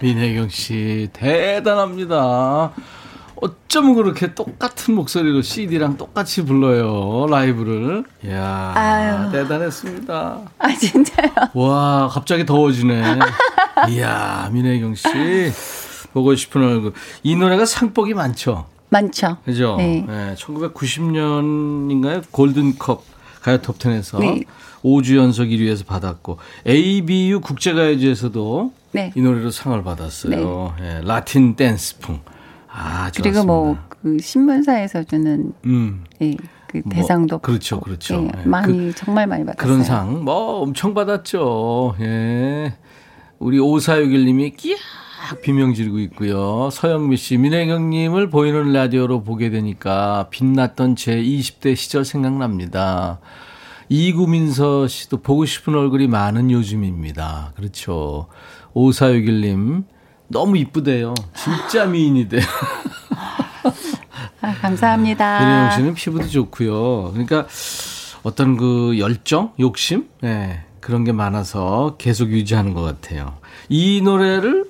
민혜경 씨 대단합니다. 어쩜 그렇게 똑같은 목소리로 CD랑 똑같이 불러요 라이브를. 이야 아유. 대단했습니다. 아 진짜요? 와 갑자기 더워지네. 이야 민혜경 씨 보고 싶은 얼굴. 이 노래가 상복이 많죠. 많죠. 그죠? 네. 1990년인가요? 골든컵 가요 톱10에서 네. 5주 연속 1위에서 받았고 ABU 국제가요제에서도 네. 이 노래로 상을 받았어요. 예, 라틴 댄스풍. 아, 좋았습니다. 그리고 뭐 그 신문사에서 주는 음. 예, 그 뭐, 대상도 그렇죠, 받고, 그렇죠. 예, 예, 많이 정말 많이 받았어요. 그런 상, 뭐, 엄청 받았죠. 예. 우리 5461님이 끼야 비명 지르고 있고요. 서영미 씨, 민혜경님을 보이는 라디오로 보게 되니까 빛났던 제 20대 시절 생각납니다. 이구민서 씨도 보고 싶은 얼굴이 많은 요즘입니다. 그렇죠. 5461님, 너무 이쁘대요. 진짜 미인이대요. 아, 감사합니다. 민혜경 씨는 피부도 좋고요. 그러니까 어떤 그 열정, 욕심, 네, 그런 게 많아서 계속 유지하는 것 같아요. 이 노래를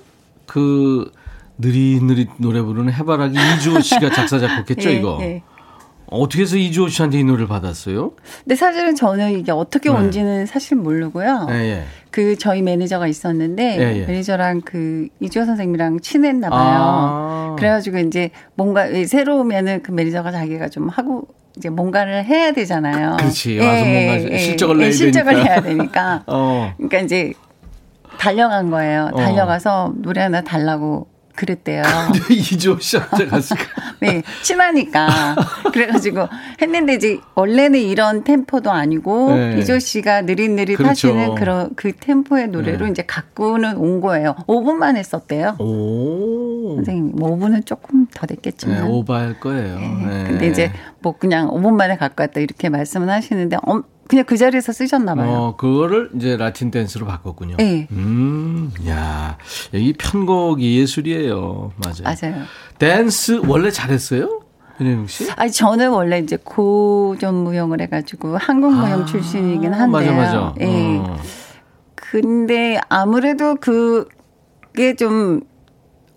그 느릿느릿 노래 부르는 해바라기 이주호 씨가 작사 작곡했죠, 예, 이거. 예. 어떻게 해서 이주호 씨한테 이 노래를 받았어요? 근데 사실은 저는 이게 어떻게 네. 온지는 사실 모르고요. 예, 예. 그 저희 매니저가 있었는데 예, 예. 매니저랑 그 이주호 선생님이랑 친했나 봐요. 아. 그래가지고 이제 뭔가 새로 오면은 그 매니저가 자기가 좀 하고 이제 뭔가를 해야 되잖아요. 그렇지. 와서 뭔가 실적을 내야 실적을 되니까. 해야 되니까. 어. 그러니까 이제 달려간 거예요. 어. 달려가서 노래 하나 달라고 그랬대요. 근데 이주호 씨한테 갔을까? 네, 친하니까. 그래가지고 했는데 이제 원래는 이런 템포도 아니고 네. 이조 씨가 느릿느릿 그렇죠. 하시는 그런 그 템포의 노래로 네. 이제 갖고는 온 거예요. 5분만 했었대요. 오. 선생님, 뭐 5분은 조금 더 네, 됐겠지만. 오버할 거예요. 네. 근데 이제 뭐 그냥 5분 만에 갖고 왔다 이렇게 말씀을 하시는데 엄- 그냥 그 자리에서 쓰셨나 봐요. 어, 그거를 이제 라틴 댄스로 바꿨군요. 네. 음, 야, 여기 편곡이 예술이에요. 맞아요. 맞아요. 댄스 원래 잘했어요? 윤혜영 씨? 아니 저는 원래 이제 고전 무용을 해가지고 한국 무용 아, 출신이긴 한데요. 맞아, 맞아. 예. 어. 근데 아무래도 그게 좀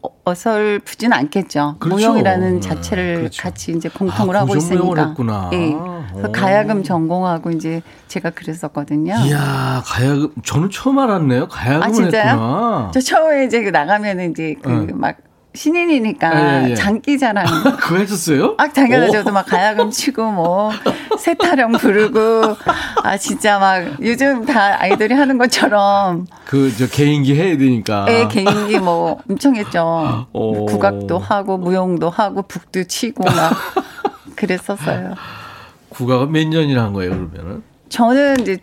어- 어설프진 않겠죠. 그렇죠. 무용이라는 네, 자체를 그렇죠. 같이 이제 공통으로 아, 하고 있으니까. 했구나. 예. 오. 그래서 가야금 전공하고 이제 제가 그랬었거든요. 이야, 가야금, 저는 처음 알았네요. 가야금을 아, 진짜요? 했구나. 저 처음에 이제 그 나가면은 이제 그 네. 막 신인이니까 예, 예. 장기자랑 그거 했었어요? 아, 당연하죠. 오. 저도 막 가야금 치고 뭐 세타령 부르고 아 진짜 막 요즘 다 아이돌이 하는 것처럼 그, 저, 개인기 해야 되니까. 애 개인기 뭐 엄청 했죠. 오. 국악도 하고 무용도 하고 북도 치고 막 그랬었어요. 국악은 몇 년이나 한 거예요, 그러면은? 저는 이제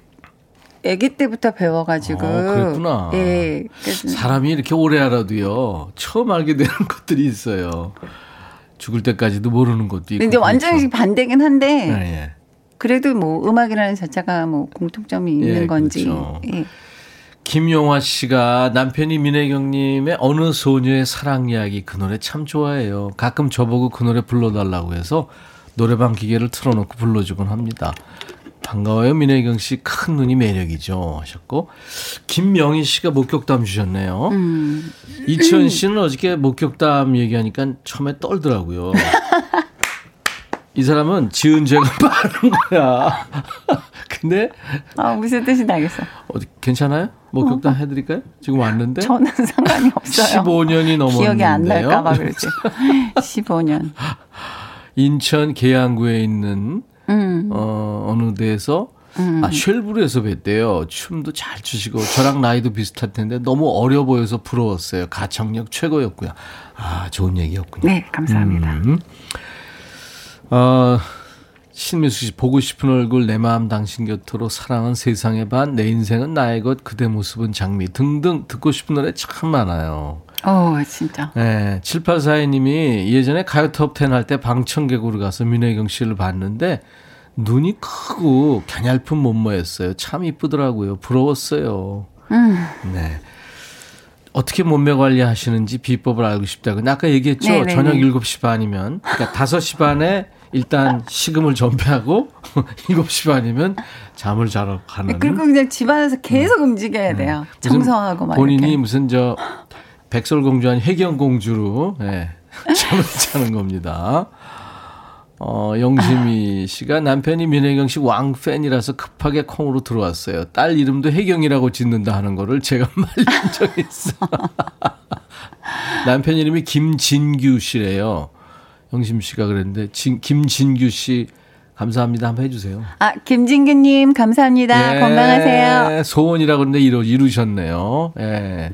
아기 때부터 배워가지고 어, 그랬구나. 예. 사람이 이렇게 오래 알아도요, 처음 알게 되는 것들이 있어요. 죽을 때까지도 모르는 것도 있고. 근데 이제 완전히 그렇죠. 반대긴 한데 예, 예. 그래도 뭐 음악이라는 자체가 뭐 공통점이 있는 예, 건지. 그렇죠. 예. 김용화 씨가 남편이 민혜경님의 어느 소녀의 사랑 이야기 그 노래 참 좋아해요. 가끔 저보고 그 노래 불러달라고 해서 노래방 기계를 틀어놓고 불러주곤 합니다. 반가워요, 민혜경 씨. 큰 눈이 매력이죠. 하셨고. 김명희 씨가 목격담 주셨네요. 음. 이치현 씨는 어저께 목격담 얘기하니까 처음에 떨더라고요. 이 사람은 지은 죄가 많은 거야. 근데 아 무슨 뜻인지 알겠어. 어디 괜찮아요? 목격담 해드릴까요? 지금 왔는데 저는 상관이 없어요. 15년이 넘었는데요. 기억이 안 날까봐 그러지. 15년. 인천 계양구에 있는 음. 어, 어느 데에서 아 쉘브르에서 뵀대요. 춤도 잘 추시고 저랑 나이도 비슷할 텐데 너무 어려 보여서 부러웠어요. 가창력 최고였고요. 아 좋은 얘기였군요. 네, 감사합니다. 음. 어, 신미수 씨 보고 싶은 얼굴 내 마음 당신 곁으로 사랑은 세상의 반 내 인생은 나의 것 그대 모습은 장미 등등 듣고 싶은 노래 참 많아요. 어, 진짜. 네, 7842님이 예전에 가요톱 10할때 방청객으로 가서 민혜경 씨를 봤는데 눈이 크고 갸냘픈 몸매였어요. 참 이쁘더라고요. 부러웠어요. 음. 네. 어떻게 몸매 관리하시는지 비법을 알고 싶다고. 근데 아까 얘기했죠. 네네네. 저녁 7시 반이면. 그러니까 5시 반에 일단 식음을 전폐하고 7시 반이면 잠을 자러 가는. 그리고 그냥 집안에서 계속 움직여야 돼요. 음. 청소하고 막 본인이 이렇게. 무슨 저 백설공주 아닌 혜경공주로 예, 잠을 자는 겁니다. 어, 영심이 씨가 남편이 민혜경 씨 왕팬이라서 급하게 콩으로 들어왔어요. 딸 이름도 혜경이라고 짓는다 하는 거를 제가 말린 적이 있어. 남편 이름이 김진규 씨래요. 영심 씨가 그랬는데 진, 김진규 씨 감사합니다 한번 해주세요. 아, 김진규님, 감사합니다. 예, 건강하세요. 소원이라고 그러는데 이루, 이루셨네요. 예.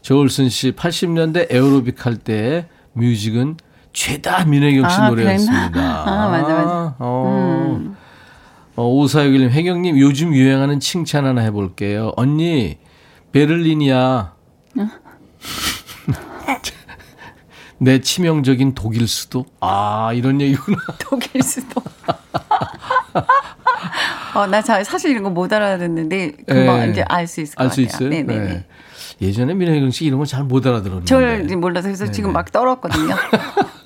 조울순 씨, 80년대 에어로빅 할 때 뮤직은 죄다 민혜경 씨 아, 노래였습니다. 그랬나? 아, 맞아, 맞아. 어. 음. 어, 5461님, 혜경님 요즘 유행하는 칭찬 하나 해볼게요. 언니, 베를린이야. 내 치명적인 독일 수도. 아, 이런 얘기구나. 독일 수도. 어, 나 잘, 사실 이런 거 못 알아듣는데, 금방 예. 이제 알 수 있을 것 알 수 같아요. 있어요? 네네네. 네. 예전에 민혜경 씨 이런 거 잘 못 알아들었는데. 절 몰라서 그래서 지금 막 떨었거든요.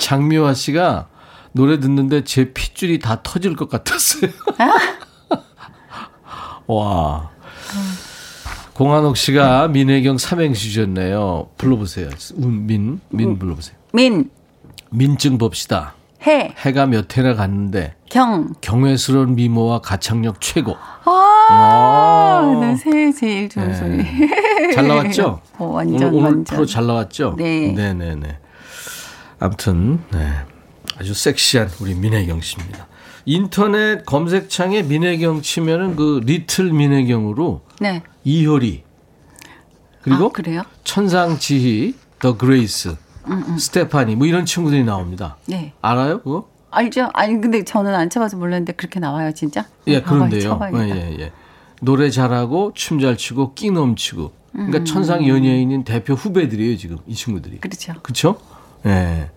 장미화 씨가 노래 듣는데 제 핏줄이 다 터질 것 같았어요. 와. 공한옥 씨가 민혜경 삼행시 주셨네요. 불러보세요. 운, 민, 민 불러보세요. 민, 민증 봅시다. 해, 해가 몇 해나 갔는데 경. 경외스러운 미모와 가창력 최고. 아, 나 새해 제일 좋은 네. 소리. 잘 나왔죠? 어, 완전, 오늘, 오늘 완전. 프로 잘 나왔죠? 네. 네네네. 아무튼, 네. 아주 섹시한 우리 민혜경 씨입니다. 인터넷 검색창에 민혜경 치면은 그 리틀 민혜경으로 네. 이효리 그리고 아, 그래요? 천상지희, 더 그레이스, 스테파니 뭐 이런 친구들이 나옵니다. 네. 알아요? 그거? 알죠? 아니, 근데 저는 안 쳐봐서 몰랐는데 그렇게 나와요, 진짜? 예, 어, 그런데요. 예, 예, 예. 노래 잘하고 춤 잘 추고 끼 넘치고. 그러니까 음. 천상 연예인인 대표 후배들이에요, 지금 이 친구들이. 그렇죠. 그렇죠? 예.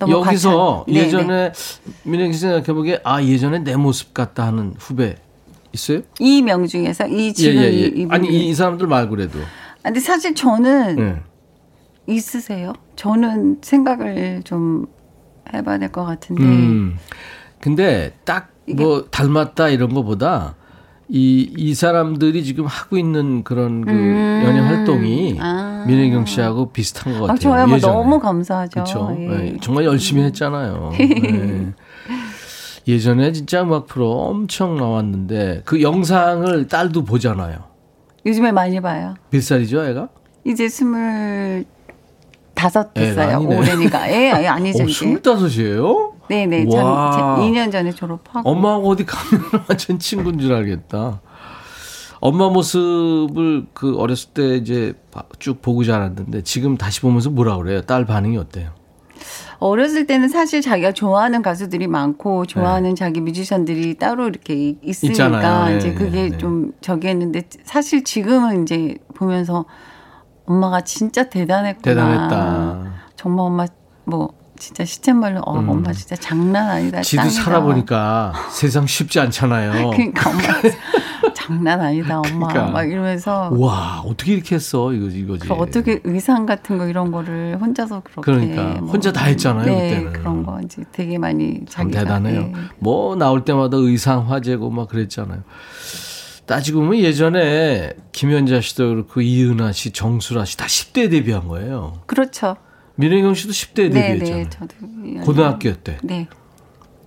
여기서 가찬. 네, 예전에 민혜 씨 생각해 보기에 아 예전에 내 모습 같다 하는 후배 있어요? 이 명 중에서 이 지금 이, 이 아니 분들. 이, 이 사람들 말고라도. 아, 근데 사실 저는 예. 있으세요? 저는 생각을 좀 해봐야 될 것 같은데. 음. 근데 딱 뭐 닮았다 이런 거보다 이, 이 사람들이 지금 하고 있는 그런 그 음. 연예 활동이 아. 민혜경 씨하고 비슷한 것 같아요. 아, 저야 뭐. 너무 감사하죠. 그렇죠. 예. 정말 열심히 했잖아요. 네. 예전에 진짜 음악 프로 엄청 나왔는데 그 영상을 딸도 보잖아요. 요즘에 많이 봐요. 몇 살이죠, 애가? 이제 스물 다섯 됐어요. 올해니까. 예, 예, 아니죠. 어. 스물다섯이에요? 네네. 와. 전 2년 전에 졸업하고. 엄마하고 어디 가면 완전 친구인 줄 알겠다. 엄마 모습을 그 어렸을 때 이제 바- 쭉 보고 자랐는데 지금 다시 보면서 뭐라 그래요? 딸 반응이 어때요? 어렸을 때는 사실 자기가 좋아하는 가수들이 많고 좋아하는 자기 뮤지션들이 따로 이렇게 이- 있으니까 네. 이제 그게 예, 네. 좀 저기 했는데 사실 지금은 이제 보면서 엄마가 진짜 대단했구나. 대단했다. 정말 엄마 뭐 진짜 시쳇말로 어, 엄마 진짜 장난 아니다. 음. 지도 짱이다. 살아보니까 세상 쉽지 않잖아요. 그러니까 엄마 장난 아니다 엄마 그러니까. 막 이러면서 와 어떻게 이렇게 했어 이거 이거지. 그 어떻게 의상 같은 거 이런 거를 혼자서 그렇게 그러니까 혼자 다 했잖아요, 네, 그때는. 그런 거 이제 되게 많이 참 자기가 대단해요. 네. 뭐 나올 때마다 의상 화제고 막 그랬잖아요. 따지고 보면 예전에 김연자 씨도 그렇고 이은하 씨, 정수라 씨 다 10대 데뷔한 거예요. 그렇죠. 민혜경 씨도 10대 네, 데뷔했잖아요. 네, 저도 고등학교 때, 네.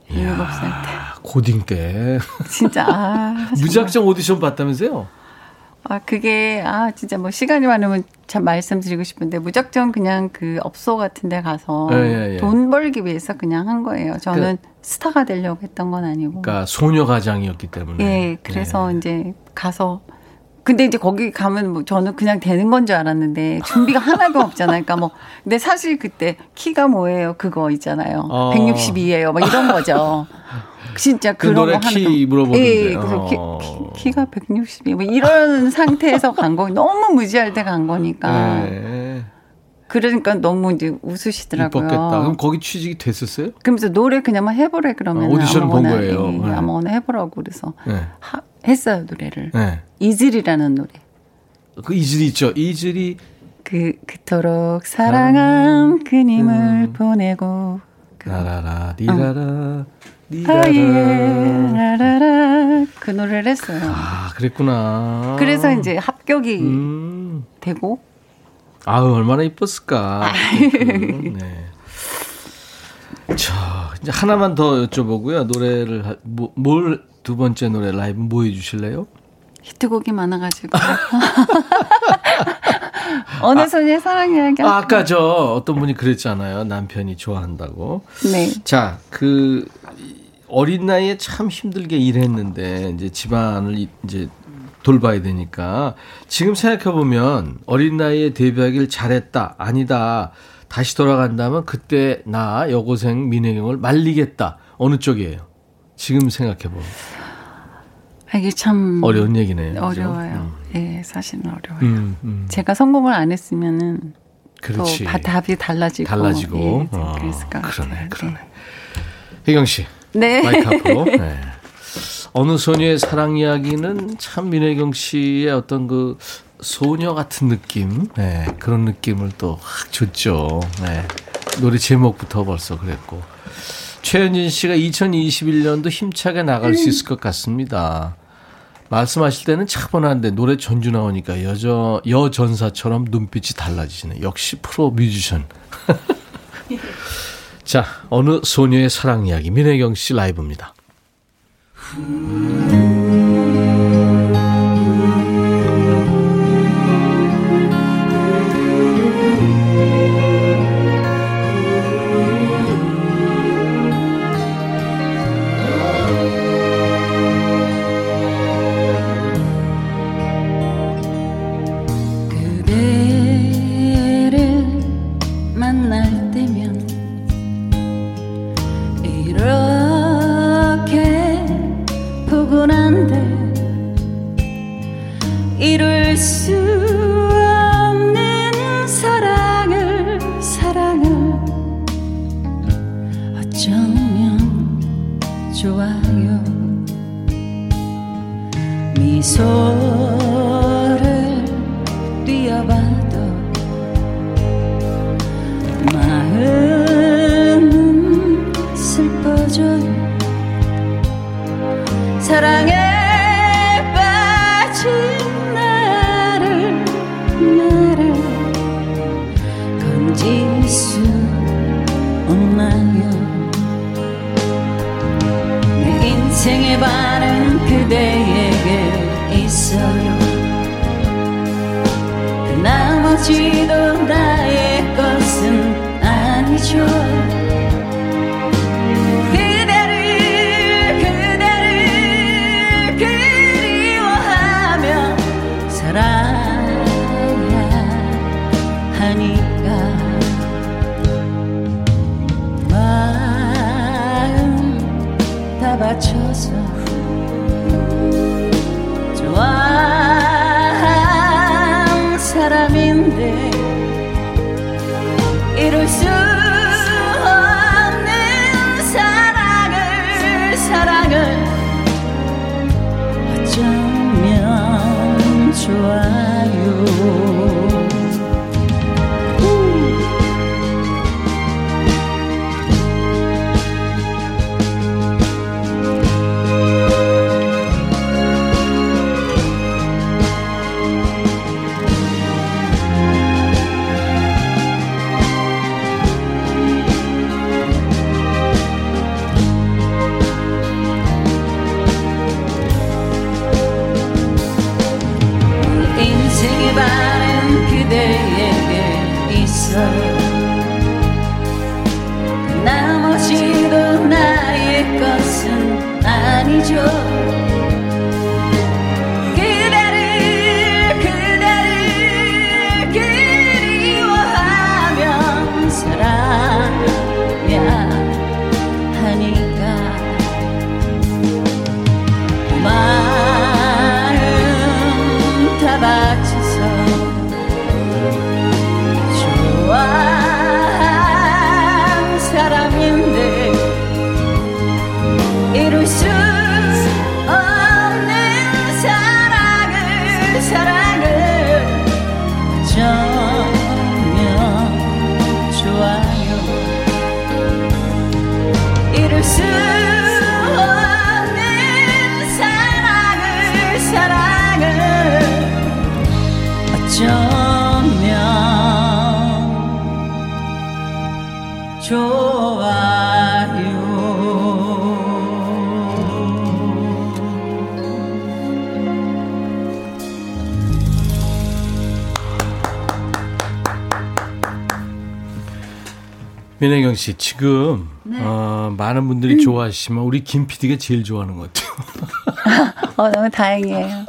일곱 살 때. 아, 고딩 때 진짜 아. 무작정 오디션 봤다면서요? 아 그게 아 진짜 뭐 시간이 많으면 참 말씀드리고 싶은데 무작정 그냥 그 업소 같은 데 가서 예, 예, 예. 돈 벌기 위해서 그냥 한 거예요. 저는 스타가 되려고 했던 건 아니고. 그러니까 소녀 가장이었기 때문에. 예, 그래서 네. 이제 가서 근데 이제 거기 가면 뭐 저는 그냥 되는 건 줄 알았는데 준비가 하나도 없잖아요. 그러니까 뭐 근데 사실 그때 키가 뭐예요? 그거 있잖아요. 어. 162예요. 막 이런 거죠. 진짜 그 그런 노래 거 하는 키 거. 물어보는데. 예, 그래서 어. 키, 키 가 162. 뭐 이런 상태에서 간 거. 너무 무지할 때 간 거니까. 네. 그러니까 너무 이제 웃으시더라고요. 이뻤겠다. 그럼 거기 취직이 됐었어요? 그러면서 노래 그냥 막 해보래 그러면 어, 오디션 본 거예요. 예, 네. 아무거나 해보라고 그래서 네. 하, 했어요 노래를. 네. 이슬이라는 노래. 그 이슬이 있죠. 이슬이 그 그토록 사랑한 그님을 음. 보내고 라라라 리라라 하예 리라라. 라라라 그 노래를 했어요. 아, 그랬구나. 그래서 이제 합격이 음. 되고 아우 얼마나 이뻤을까. 그, 네. 자, 이제 하나만 더 여쭤보고요. 노래를 하- 뭐, 뭘두 번째 노래 라이브 뭐 해주실래요? 히트곡이 많아가지고 어느 소녀의 사랑 이야기. 아, 아까 저 어떤 분이 그랬잖아요. 남편이 좋아한다고. 네. 자, 그 어린 나이에 참 힘들게 일했는데 이제 집안을 이- 이제 돌봐야 되니까 지금 생각해 보면 어린 나이에 데뷔하길 잘했다 아니다 다시 돌아간다면 그때 나 여고생 민혜경을 말리겠다 어느 쪽이에요? 지금 생각해 보면 이게 참 어려운 얘기네요. 어려워요. 음. 예, 사실은 어려워요. 음, 음. 제가 성공을 안 했으면은 그렇지. 또 답이 달라지고 달라지고. 예, 어, 그랬을 것 같아요. 그러네, 그러네. 혜경 씨, 네. 마이크 앞으로. 네. 어느 소녀의 사랑 이야기는 참 민혜경 씨의 어떤 그 소녀 같은 느낌, 네, 그런 느낌을 또 확 줬죠. 네. 노래 제목부터 벌써 그랬고. 최현진 씨가 2021년도 힘차게 나갈 수 있을 것 같습니다. 말씀하실 때는 차분한데 노래 전주 나오니까 여저 여전사처럼 눈빛이 달라지시네. 역시 프로 뮤지션. 자, 어느 소녀의 사랑 이야기 민혜경 씨 라이브입니다. 그 다 민혜경 씨 지금 어, 많은 분들이 좋아하시지만 우리 김 PD가 제일 좋아하는 것 같아요. 어, 너무 다행이에요.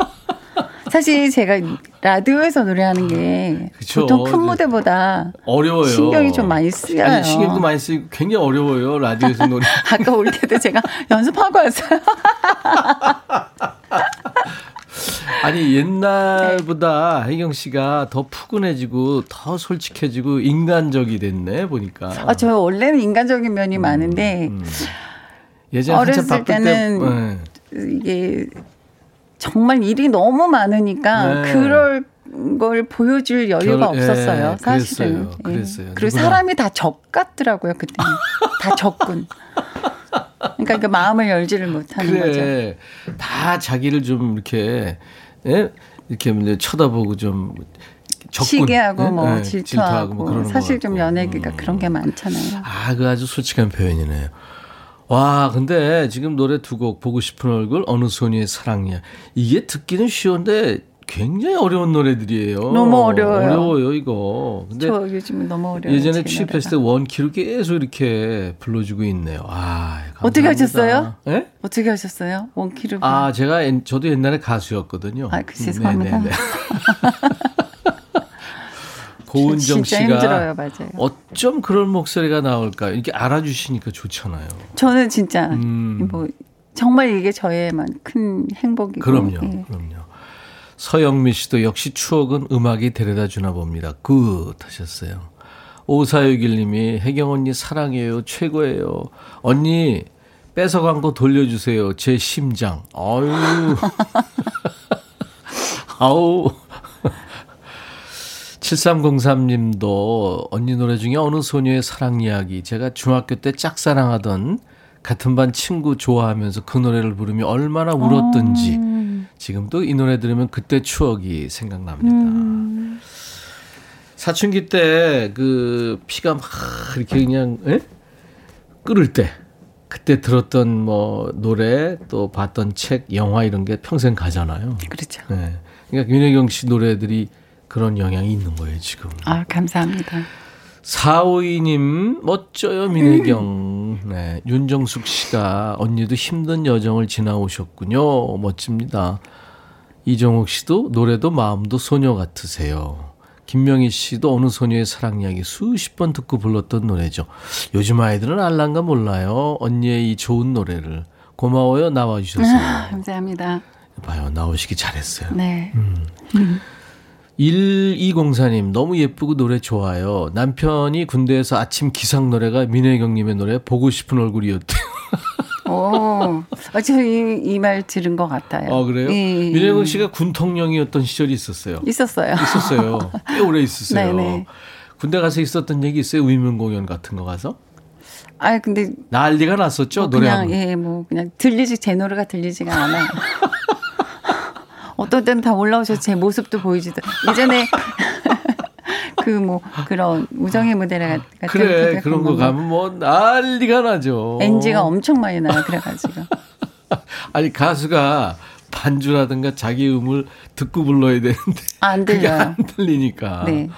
사실 제가 라디오에서 노래하는 게 그쵸. 보통 큰 무대보다 어려워요. 신경이 좀 많이 쓰여요. 아니, 신경도 많이 쓰이고 굉장히 어려워요. 라디오에서 노래. 아까 올 때도 제가 연습하고 왔어요. 아니 옛날보다 혜경 씨가 더 푸근해지고 더 솔직해지고 인간적이 됐네 보니까. 아, 저 원래는 인간적인 면이 많은데 음. 예전 어렸을 때는 때 네. 이게 정말 일이 너무 많으니까 네. 그럴 걸 보여줄 여유가 결- 예, 없었어요. 사실은. 그랬어요. 예. 그랬어요. 그리고 누구나. 사람이 다 적 같더라고요. 그때는 다 적군. 그러니까 그 마음을 열지를 못하는 거죠. 그래 다 자기를 좀 이렇게 예? 이렇게 이제 쳐다보고 좀 적군, 시기하고 예? 뭐 예, 질투하고, 뭐 그러는 사실 것 좀. 연예계가 음. 그런 게 많잖아요. 아, 그 아주 솔직한 표현이네요. 와, 근데 지금 노래 두 곡 보고 싶은 얼굴 어느 소니의 사랑이야. 이게 듣기는 쉬운데 굉장히 어려운 노래들이에요. 너무 어려워요. 어려워요, 이거. 근데 저 요즘은 너무 어려워요. 예전에 제 취입했을 때. 원키로 계속 이렇게 불러주고 있네요. 아, 감사합니다. 어떻게 하셨어요? 예? 어떻게 하셨어요? 원키를 아, 제가 옛- 저도 옛날에 가수였거든요. 아, 그 죄송합니다. 네네네. 고은정 씨가 힘들어요, 맞아요. 어쩜 그런 목소리가 나올까? 이렇게 알아주시니까 좋잖아요. 저는 진짜 음. 뭐 정말 이게 저의만 큰 행복이고. 그럼요, 예. 그럼요. 서영미 씨도 역시 추억은 음악이 데려다 주나 봅니다. good 하셨어요. 5461님이 혜경 언니 사랑해요. 최고예요. 언니 뺏어간 거 돌려주세요. 제 심장. 아유. 아우. 7303님도 언니 노래 중에 어느 소녀의 사랑 이야기. 제가 중학교 때 짝사랑하던 같은 반 친구 좋아하면서 그 노래를 부르며 얼마나 울었던지. 지금도 이 노래 들으면 그때 추억이 생각납니다. 사춘기 때 그 피가 막 이렇게 그냥 에? 끓을 때 그때 들었던 뭐 노래 또 봤던 책, 영화 이런 게 평생 가잖아요. 그렇죠. 네. 그러니까 윤혜경 씨 노래들이 그런 영향이 있는 거예요, 지금. 아, 감사합니다. 452님, 멋져요, 민혜경. 네. 윤정숙 씨가 언니도 힘든 여정을 지나오셨군요. 멋집니다. 이정욱 씨도 노래도 마음도 소녀 같으세요. 김명희 씨도 어느 소녀의 사랑 이야기 수십 번 듣고 불렀던 노래죠. 요즘 아이들은 알란가 몰라요. 언니의 이 좋은 노래를. 고마워요, 나와주셔서. 감사합니다. 봐요, 나오시기 잘했어요. 네. 1204님, 너무 예쁘고 노래 좋아요. 남편이 군대에서 아침 기상 노래가 민혜경님의 노래 보고 싶은 얼굴이었대요. 오, 아, 저이 이말 들은 것 같아요. 아, 그래요? 예, 예. 민혜경 씨가 군통령이었던 시절이 있었어요. 있었어요. 있었어요. 꽤 오래 있었어요. 네네. 군대 가서 있었던 얘기 있어요? 위문 공연 같은 거 가서? 아, 근데 난리가 났었죠, 뭐 노래하면. 그냥 예, 뭐 그냥 들리지 제 노래가 들리지가 않아요. 어떤 때는 다 올라오셔서 제 모습도 보이지도 예전에 그 뭐 그런 우정의 무대를 같은 그래, 거 그런 거 가면 뭐 난리가 나죠. NG가 엄청 많이 나요. 그래가지고 아니, 가수가 반주라든가 자기 음을 듣고 불러야 되는데. 안 들려요. 안 들리니까. 네.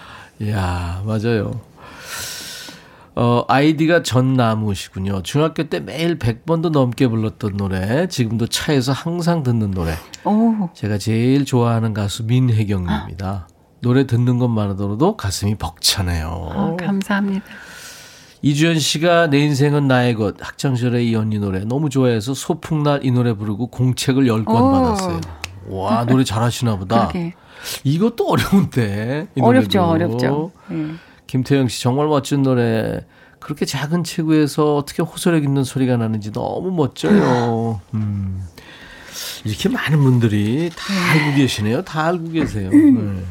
이야, 맞아요. 어, 아이디가 전나무시군요. 중학교 때 매일 100번도 넘게 불렀던 노래, 지금도 차에서 항상 듣는 노래. 오, 제가 제일 좋아하는 가수 민혜경입니다. 노래 듣는 것만으로도 가슴이 벅차네요. 아, 감사합니다. 이주연 씨가 내 인생은 나의 것 학창시절의 이 언니 노래 너무 좋아해서 소풍날 이 노래 부르고 공책을 10권 오. 받았어요. 와 노래 잘하시나 보다. 그러게 이것도 어려운데. 이 어렵죠. 어렵죠. 예. 김태영 씨 정말 멋진 노래. 그렇게 작은 체구에서 어떻게 호소력 있는 소리가 나는지 너무 멋져요. 음. 이렇게 많은 분들이 다 알고 계시네요. 다 알고 계세요. 네.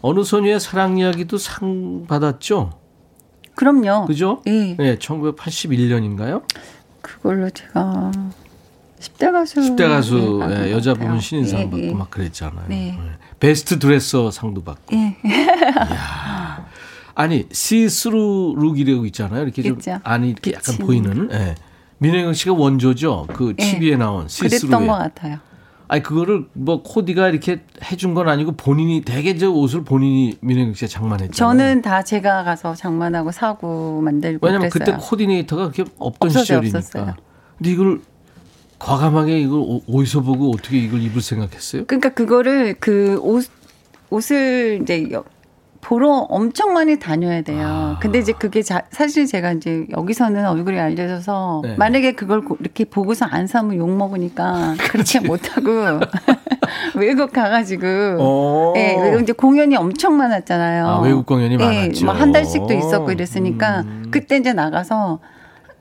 어느 소녀의 사랑 이야기도 상 받았죠? 그럼요. 그죠? 예. 네, 1981년인가요? 그걸로 제가 10대 가수 10대 가수 네, 예, 것 여자. 부분 신인상 예, 받고 예. 막 그랬잖아요. 네. 예. 베스트 드레서 상도 받고. 예. 아니 시스루 룩이라고 있잖아요. 이렇게 좀 있죠. 안이 이렇게 약간 비치는. 보이는. 예. 민혜경 씨가 원조죠. 그 예. TV에 나온 그랬던 시스루에. 것 같아요. 아니 그거를 뭐 코디가 이렇게 해준 건 아니고 본인이 되게 저 옷을 본인이 민혜경 씨가 장만했잖아요. 저는 다 제가 가서 장만하고 사고 만들고 왜냐면 그랬어요. 그때 코디네이터가 그렇게 없던 없었어요, 시절이니까. 없었어요. 근데 이걸 과감하게 이걸 어- 어디서 보고 어떻게 이걸 입을 생각했어요? 그러니까 그거를 그 옷 옷을 이제 여- 보러 엄청 많이 다녀야 돼요. 아. 근데 이제 그게 자, 사실 제가 이제 여기서는 얼굴이 알려져서 네. 만약에 그걸 고- 이렇게 보고서 안 사면 욕 먹으니까 그렇게 못 하고 외국 가가지고 어. 예, 외국 이제 공연이 엄청 많았잖아요. 아, 외국 공연이 많았죠. 예, 뭐한 달씩도 있었고 이랬으니까 음. 그때 이제 나가서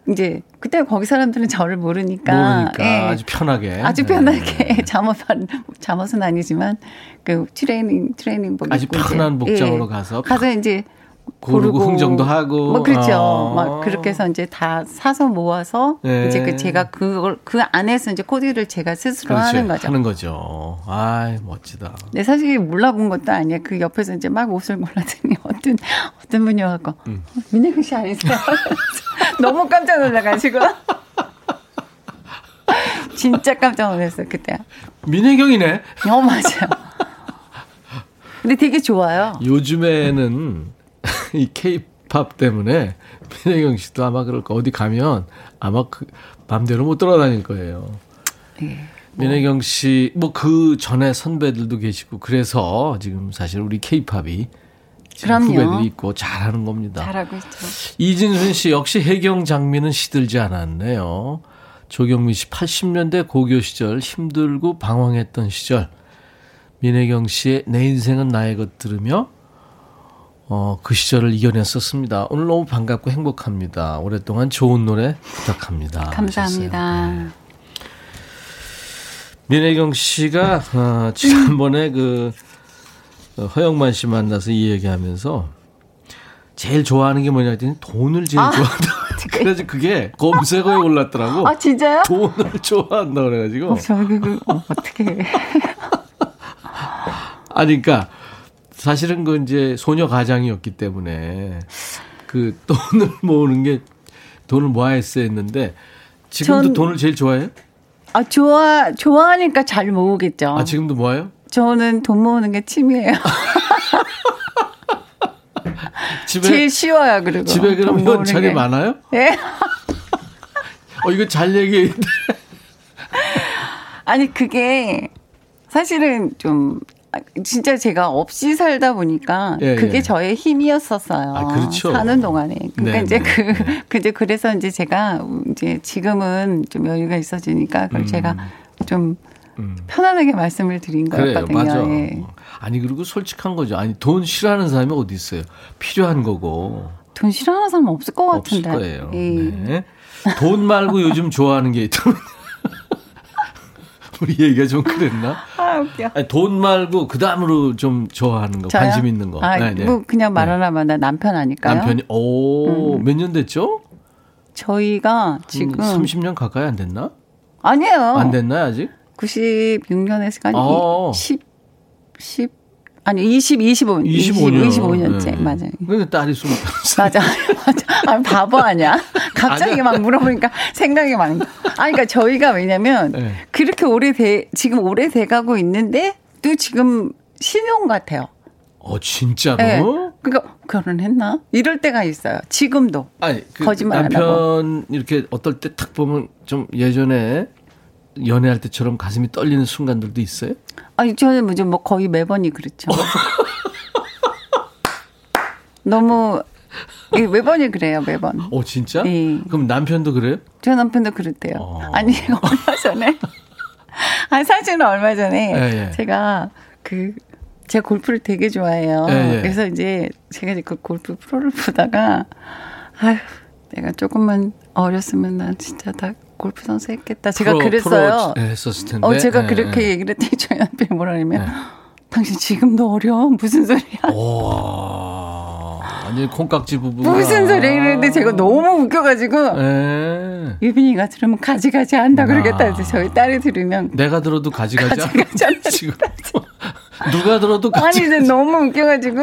이제 그때 거기 사람들은 저를 모르니까, 모르니까 예, 아주 편하게. 아주 네. 편하게 잠옷 잠옷은 아니지만 그 트레이닝 트레이닝복 아주 입고 이제, 편한 복장으로 예, 가서 가서 이제 고르고 흥정도 하고. 뭐 그렇죠. 어. 막 그렇게 해서 이제 다 사서 모아서 네. 이제 그 제가 그걸 그 안에서 이제 코디를 제가 스스로 그렇지, 하는 거죠. 하는 거죠. 아, 멋지다. 네, 사실 몰라본 것도 아니에요. 그 옆에서 이제 막 옷을 골라더니 어떤, 어떤 분이 와갖고, 음. 민혜경 씨 아니세요? 너무 깜짝 놀라가지고. 진짜 깜짝 놀랐어요, 그때. 민혜경이네. 어, 맞아요. 근데 되게 좋아요. 요즘에는 이 케이팝 때문에 민혜경 씨도 아마 그럴 거 어디 가면 아마 그 맘대로 못 돌아다닐 거예요. 예. 민혜경 씨, 뭐 그 전에 선배들도 계시고 그래서 지금 사실 우리 케이팝이. 후배들이 있고 잘하는 겁니다. 잘하고 있죠. 이진순 씨 역시 해경 장미는 시들지 않았네요. 조경민 씨 80년대 고교 시절 힘들고 방황했던 시절 민혜경 씨의 내 인생은 나의 것 들으며 어, 그 시절을 이겨냈었습니다. 오늘 너무 반갑고 행복합니다. 오랫동안 좋은 노래 부탁합니다. 감사합니다. 네. 민혜경 씨가 어, 지난번에 그 어, 허영만 씨 만나서 이 얘기하면서 제일 좋아하는 게 뭐냐 했더니 돈을 제일 좋아한다. 그래서 그게 검색어에 올랐더라고. 아, 진짜요? 돈을 좋아한다 그래가지고. 저기, 그, 어, 어떻게. 아니, 그러니까 사실은 그 이제 소녀 가장이었기 때문에 그 돈을 모으는 게 돈을 모아야했어 했는데 지금도 전- 돈을 제일 좋아해요? 아, 좋아, 좋아하니까 잘 모으겠죠. 아, 지금도 모아요? 저는 돈 모으는 게 취미예요. 집에 제일 쉬워요, 그리고. 집에 자리 게. 많아요? 예. 어 이거 잘 얘기해. 아니, 그게 사실은 좀, 아, 진짜 제가 없이 살다 보니까 예, 그게 예. 저의 힘이었었어요. 아, 그렇죠. 사는 동안에. 그러니까 네, 이제 네, 그, 네. 그 이제 그래서 이제 제가 이제 지금은 좀 여유가 있어지니까 그걸 제가 좀 음. 편안하게 말씀을 드린 그래요, 거였거든요. 맞아. 예. 아니 그리고 솔직한 거죠. 아니 돈 싫어하는 사람이 어디 있어요? 필요한 거고 돈 싫어하는 사람 없을 것 없을 같은데. 거예요. 예. 네. 돈 말고 요즘 좋아하는 게 있다면 우리 얘기가 좀 그랬나? 아, 웃겨. 아니, 돈 말고 그 다음으로 좀 좋아하는 거, 저요? 관심 있는 거. 아, 네, 네. 뭐 그냥 말 네. 하나만 남편 아닐까요? 음. 남편이 오몇년 됐죠? 저희가 지금 30년 가까이 안 됐나? 아니에요. 안 됐나요 아직? 96년에서 한 어. 10, 10, 아니 20, 25, 25년. 25년째 네. 맞아요. 그러니까 딸이 25살. 맞아, 맞 아. 아, 바보 아니야? 갑자기 아니야. 막 물어보니까 생각이 많. 아니, 그러니까 저희가 왜냐면 네. 그렇게 오래 돼, 지금 오래 돼가고 있는데 또 지금 신혼 같아요. 어 진짜로? 예. 그러니까 결혼했나? 이럴 때가 있어요. 지금도. 아니 그 거짓말 안 남편 이렇게 어떨 때 탁 보면 좀 예전에 연애할 때처럼 가슴이 떨리는 순간들도 있어요? 아니 저는 뭐좀 뭐 거의 매번이 그렇죠. 너무 예, 매번이 그래요 매번. 어 진짜? 예. 그럼 남편도 그래요? 저 남편도 그랬대요. 어. 아니 얼마 전에 아 사실은 얼마 전에 예, 예. 제가 그 제가 골프를 되게 좋아해요. 예, 예. 그래서 이제 제가 이제 그 골프 프로를 보다가 아휴 내가 조금만 어렸으면 난 진짜 다 골프 선수 했겠다. 제가 프로- 그랬어요. 프로 했었을 텐데. 어, 제가 예, 그렇게 예. 얘기를 했더니 저희 남편이 뭐라 예. 당신 지금도 어려 무슨 소리야? 와, 완전 콩깍지 부부. 무슨 소리야? 이랬는데 제가 너무 웃겨가지고 예. 유빈이가 들으면 가지가지 한다 그러겠다. 아. 해서 저희 딸이 들으면 내가 들어도 가지가지. 가지가지 한다. 지금 누가 들어도 아니 가지. 이제 너무 웃겨가지고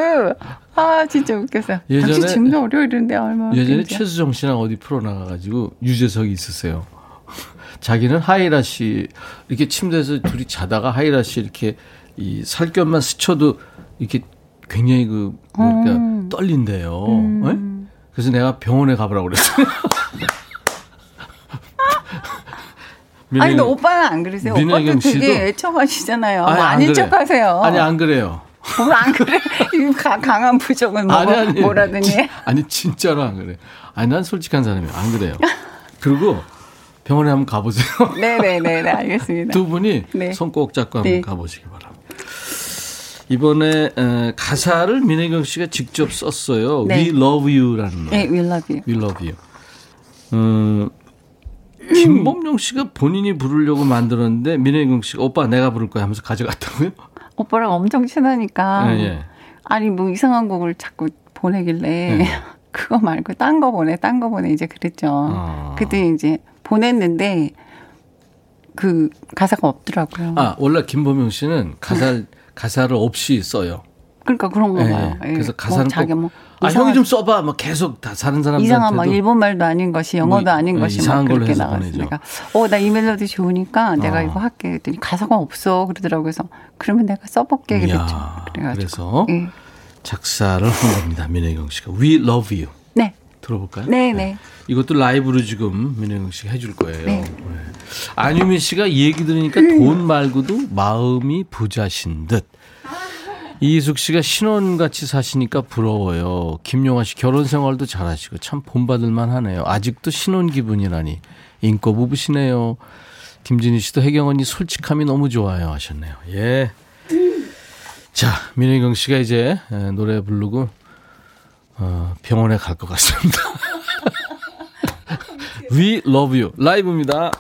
아 진짜 웃겨서 예전에- 지금도 어려 이랬는데 얼마나 예전에 웃긴지. 최수정 씨랑 어디 프로 나가가지고 유재석이 있었어요. 자기는 하이라 씨 이렇게 침대에서 둘이 자다가 하이라 씨 이렇게 이 살갗만 스쳐도 이렇게 굉장히 그 뭐랄까 음. 떨린대요. 예? 그래서 내가 병원에 가보라고 그랬어요. 아니 근데 민혜경- 오빠는 안 그러세요? 민혜경 오빠도 되게 애청하시잖아요. 아니, 뭐안 아닌 그래. 척하세요. 아니 안 그래요. 뭐안 그래? 강한 부정은 뭐, 아니 아니 뭐라더니 아니 진짜로 안 그래. 아니 난 솔직한 사람이에요. 안 그래요. 그리고 병원에 한번 가보세요. 네네네, 네, 알겠습니다. 두 분이 네. 손꼭 잡고 한번 네. 가보시기 바랍니다. 이번에 에, 가사를 민혜경 씨가 직접 썼어요. 네. We Love You라는 노래. 네, we love you. We Love You. 음, 김범용 씨가 본인이 부르려고 만들었는데 민혜경 씨가 오빠 내가 부를 거야 하면서 가져갔다고요? 오빠랑 엄청 친하니까. 예, 예. 아니, 뭐 이상한 곡을 자꾸 보내길래. 네. 그거 말고 딴 거 보내, 딴 거 보내, 이제 그랬죠. 아. 그때 이제 보냈는데, 그 가사가 없더라고요. 아 원래 김범용 씨는 가사 가사를 없이 써요. 그러니까 그런 거 예, 봐요. 예. 예. 그래서 뭐 가사는 자기 꼭, 뭐아 이상한- 형이 좀 써봐. 막 계속 다 사는 사람들한테도 이상한 막 일본 말도 아닌 것이 영어도 뭐, 아닌 예, 것이 이상한 막 걸로 그렇게. 보내죠. 내가 어나 이 멜로디 좋으니까 내가 어. 이거 할게 했더니 가사가 없어 그러더라고요. 그래서 그러면 내가 써볼게 그랬죠. 그래가지고 그래서 예. 작사를 한 겁니다. 민혜경 씨가 We Love You 네, 들어볼까요? 네, 네. 이것도 라이브로 지금 민혜경 씨가 해줄 거예요. 네. 네. 안유미 씨가 이 얘기 들으니까 돈 말고도 마음이 부자신 듯. 이희숙 씨가 신혼같이 사시니까 부러워요. 김용화 씨 결혼 생활도 잘하시고 참 본받을만 하네요. 아직도 신혼 기분이라니. 인고 부부시네요. 김진희 씨도 혜경 언니 솔직함이 너무 좋아요 하셨네요. 예. 자, 민혜경 씨가 이제 에, 노래 부르고 어, 병원에 갈 것 같습니다. We love you. 라이브입니다.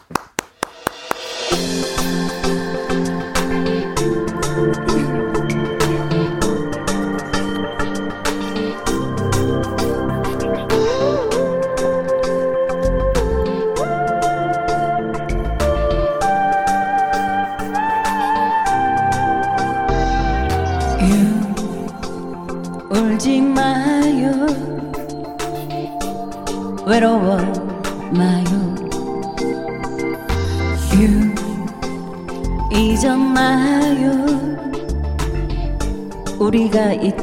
울 우리가 있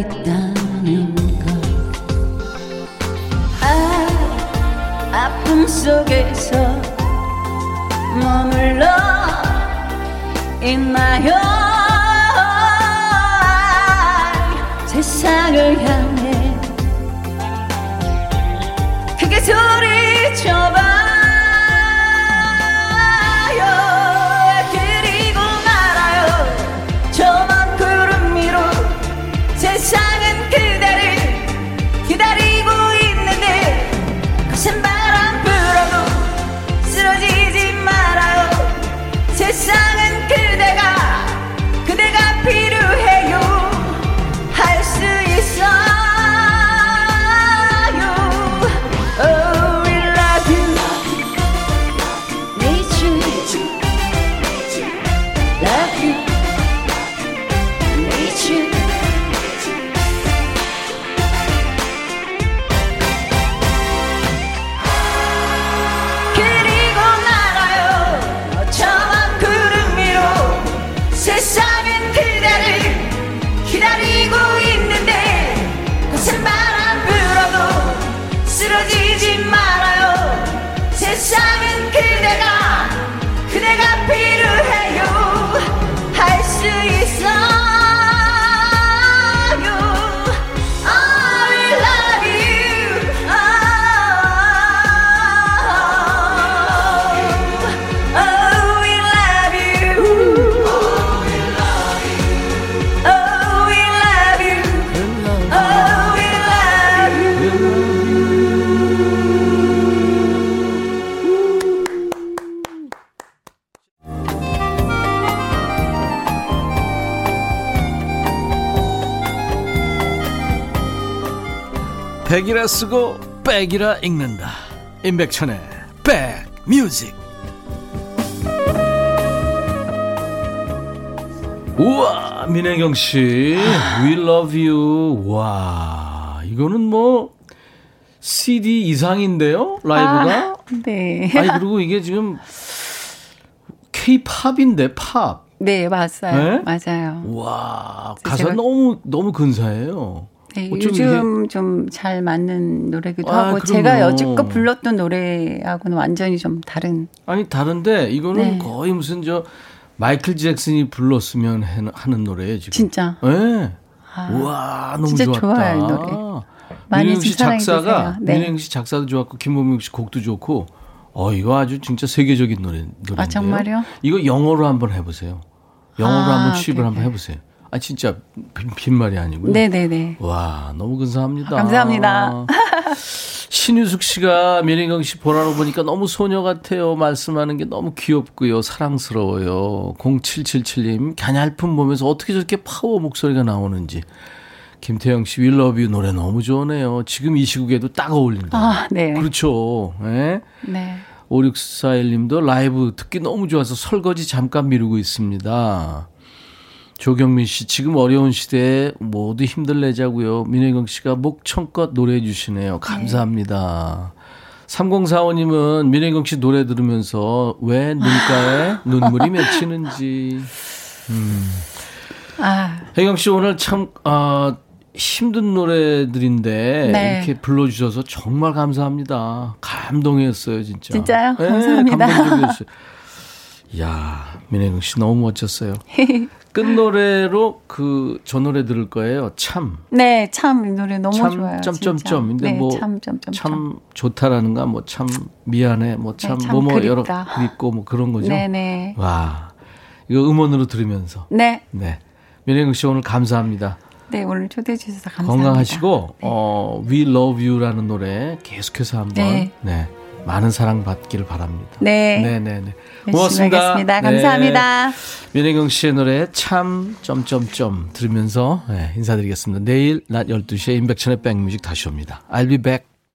있다는 걸 아, 아픔 속에서 머물러 있나요? 세상을 향해. 크게 소리쳐 백이라 쓰고 백이라 읽는다 임백천의 백뮤직 우와 민혜경씨 We love you 와 이거는 뭐 CD 이상인데요 라이브가 아, 네. 아니 그리고 이게 지금 K-팝인데 팝 네, 맞아요. 네? 맞아요. 와 가사 너무 너무 근사해요 네, 어쩜 요즘 좀 잘 맞는 노래기도 아, 하고 그럼요. 제가 여지껏 불렀던 노래하고는 완전히 좀 다른 아니 다른데 이거는 네. 거의 무슨 저 마이클 잭슨이 불렀으면 해- 하는 노래예요 지금. 진짜 네. 아, 와 너무 진짜 좋았다. 좋아요, 이 노래. 많이 민영 씨 작사가. 네. 민영 씨 작사도 좋았고 김범용 씨 곡도 좋고 어 이거 아주 진짜 세계적인 노래 노래인데요. 아, 정말요? 이거 영어로 한번 해보세요. 영어로 아, 한번 취입을 오케이, 한번 오케이. 해보세요. 아 진짜 빈, 빈말이 아니고요. 네네네. 와 너무 근사합니다. 감사합니다. 신유숙 씨가 민혜경 씨 보라로 보니까 너무 소녀 같아요. 말씀하는 게 너무 귀엽고요. 사랑스러워요. 0777님, 갸냘픈 몸에서 어떻게 저렇게 파워 목소리가 나오는지. 김태영 씨, We Love You 노래 너무 좋네요. 지금 이 시국에도 딱 어울린다. 아, 네. 그렇죠. 예? 네. 5641님도 라이브 듣기 너무 좋아서 설거지 잠깐 미루고 있습니다. 조경민 씨, 지금 어려운 시대에 모두 힘들내자고요. 민혜경 씨가 목청껏 노래해 주시네요. 감사합니다. 3045님은 민혜경 씨 노래 들으면서 왜 눈가에 눈물이 맺히는지. 아, 혜경 씨 오늘 참, 아, 힘든 노래들인데 네. 이렇게 불러주셔서 정말 감사합니다. 감동이었어요, 진짜. 진짜요? 네, 감사합니다. 감동적이었어요. 이야, 민혜경 씨 너무 멋졌어요. 끝 노래로 그 저 노래 들을 거예요. 참. 네, 참 이 노래 너무 참 좋아요. 점점점인데 진짜. 네, 뭐참 점점점. 참 좋다라는가 뭐 참 미안해 뭐참 네, 참 뭐뭐 여러 그립다. 그립고 뭐 그런 거죠. 네네. 와 이거 음원으로 들으면서 네, 네 민혜경 씨 오늘 감사합니다. 네 오늘 초대해 주셔서 감사합니다. 건강하시고 어 We Love You라는 노래 계속해서 한번 네, 네. 많은 사랑 받기를 바랍니다. 네. 네네네. 열심히 고맙습니다. 하겠습니다. 네. 감사합니다. 민혜경 씨의 노래 참 점점점 들으면서 네, 인사드리겠습니다. 내일 낮 12시에 임백천의 백뮤직 다시 옵니다. I'll be back.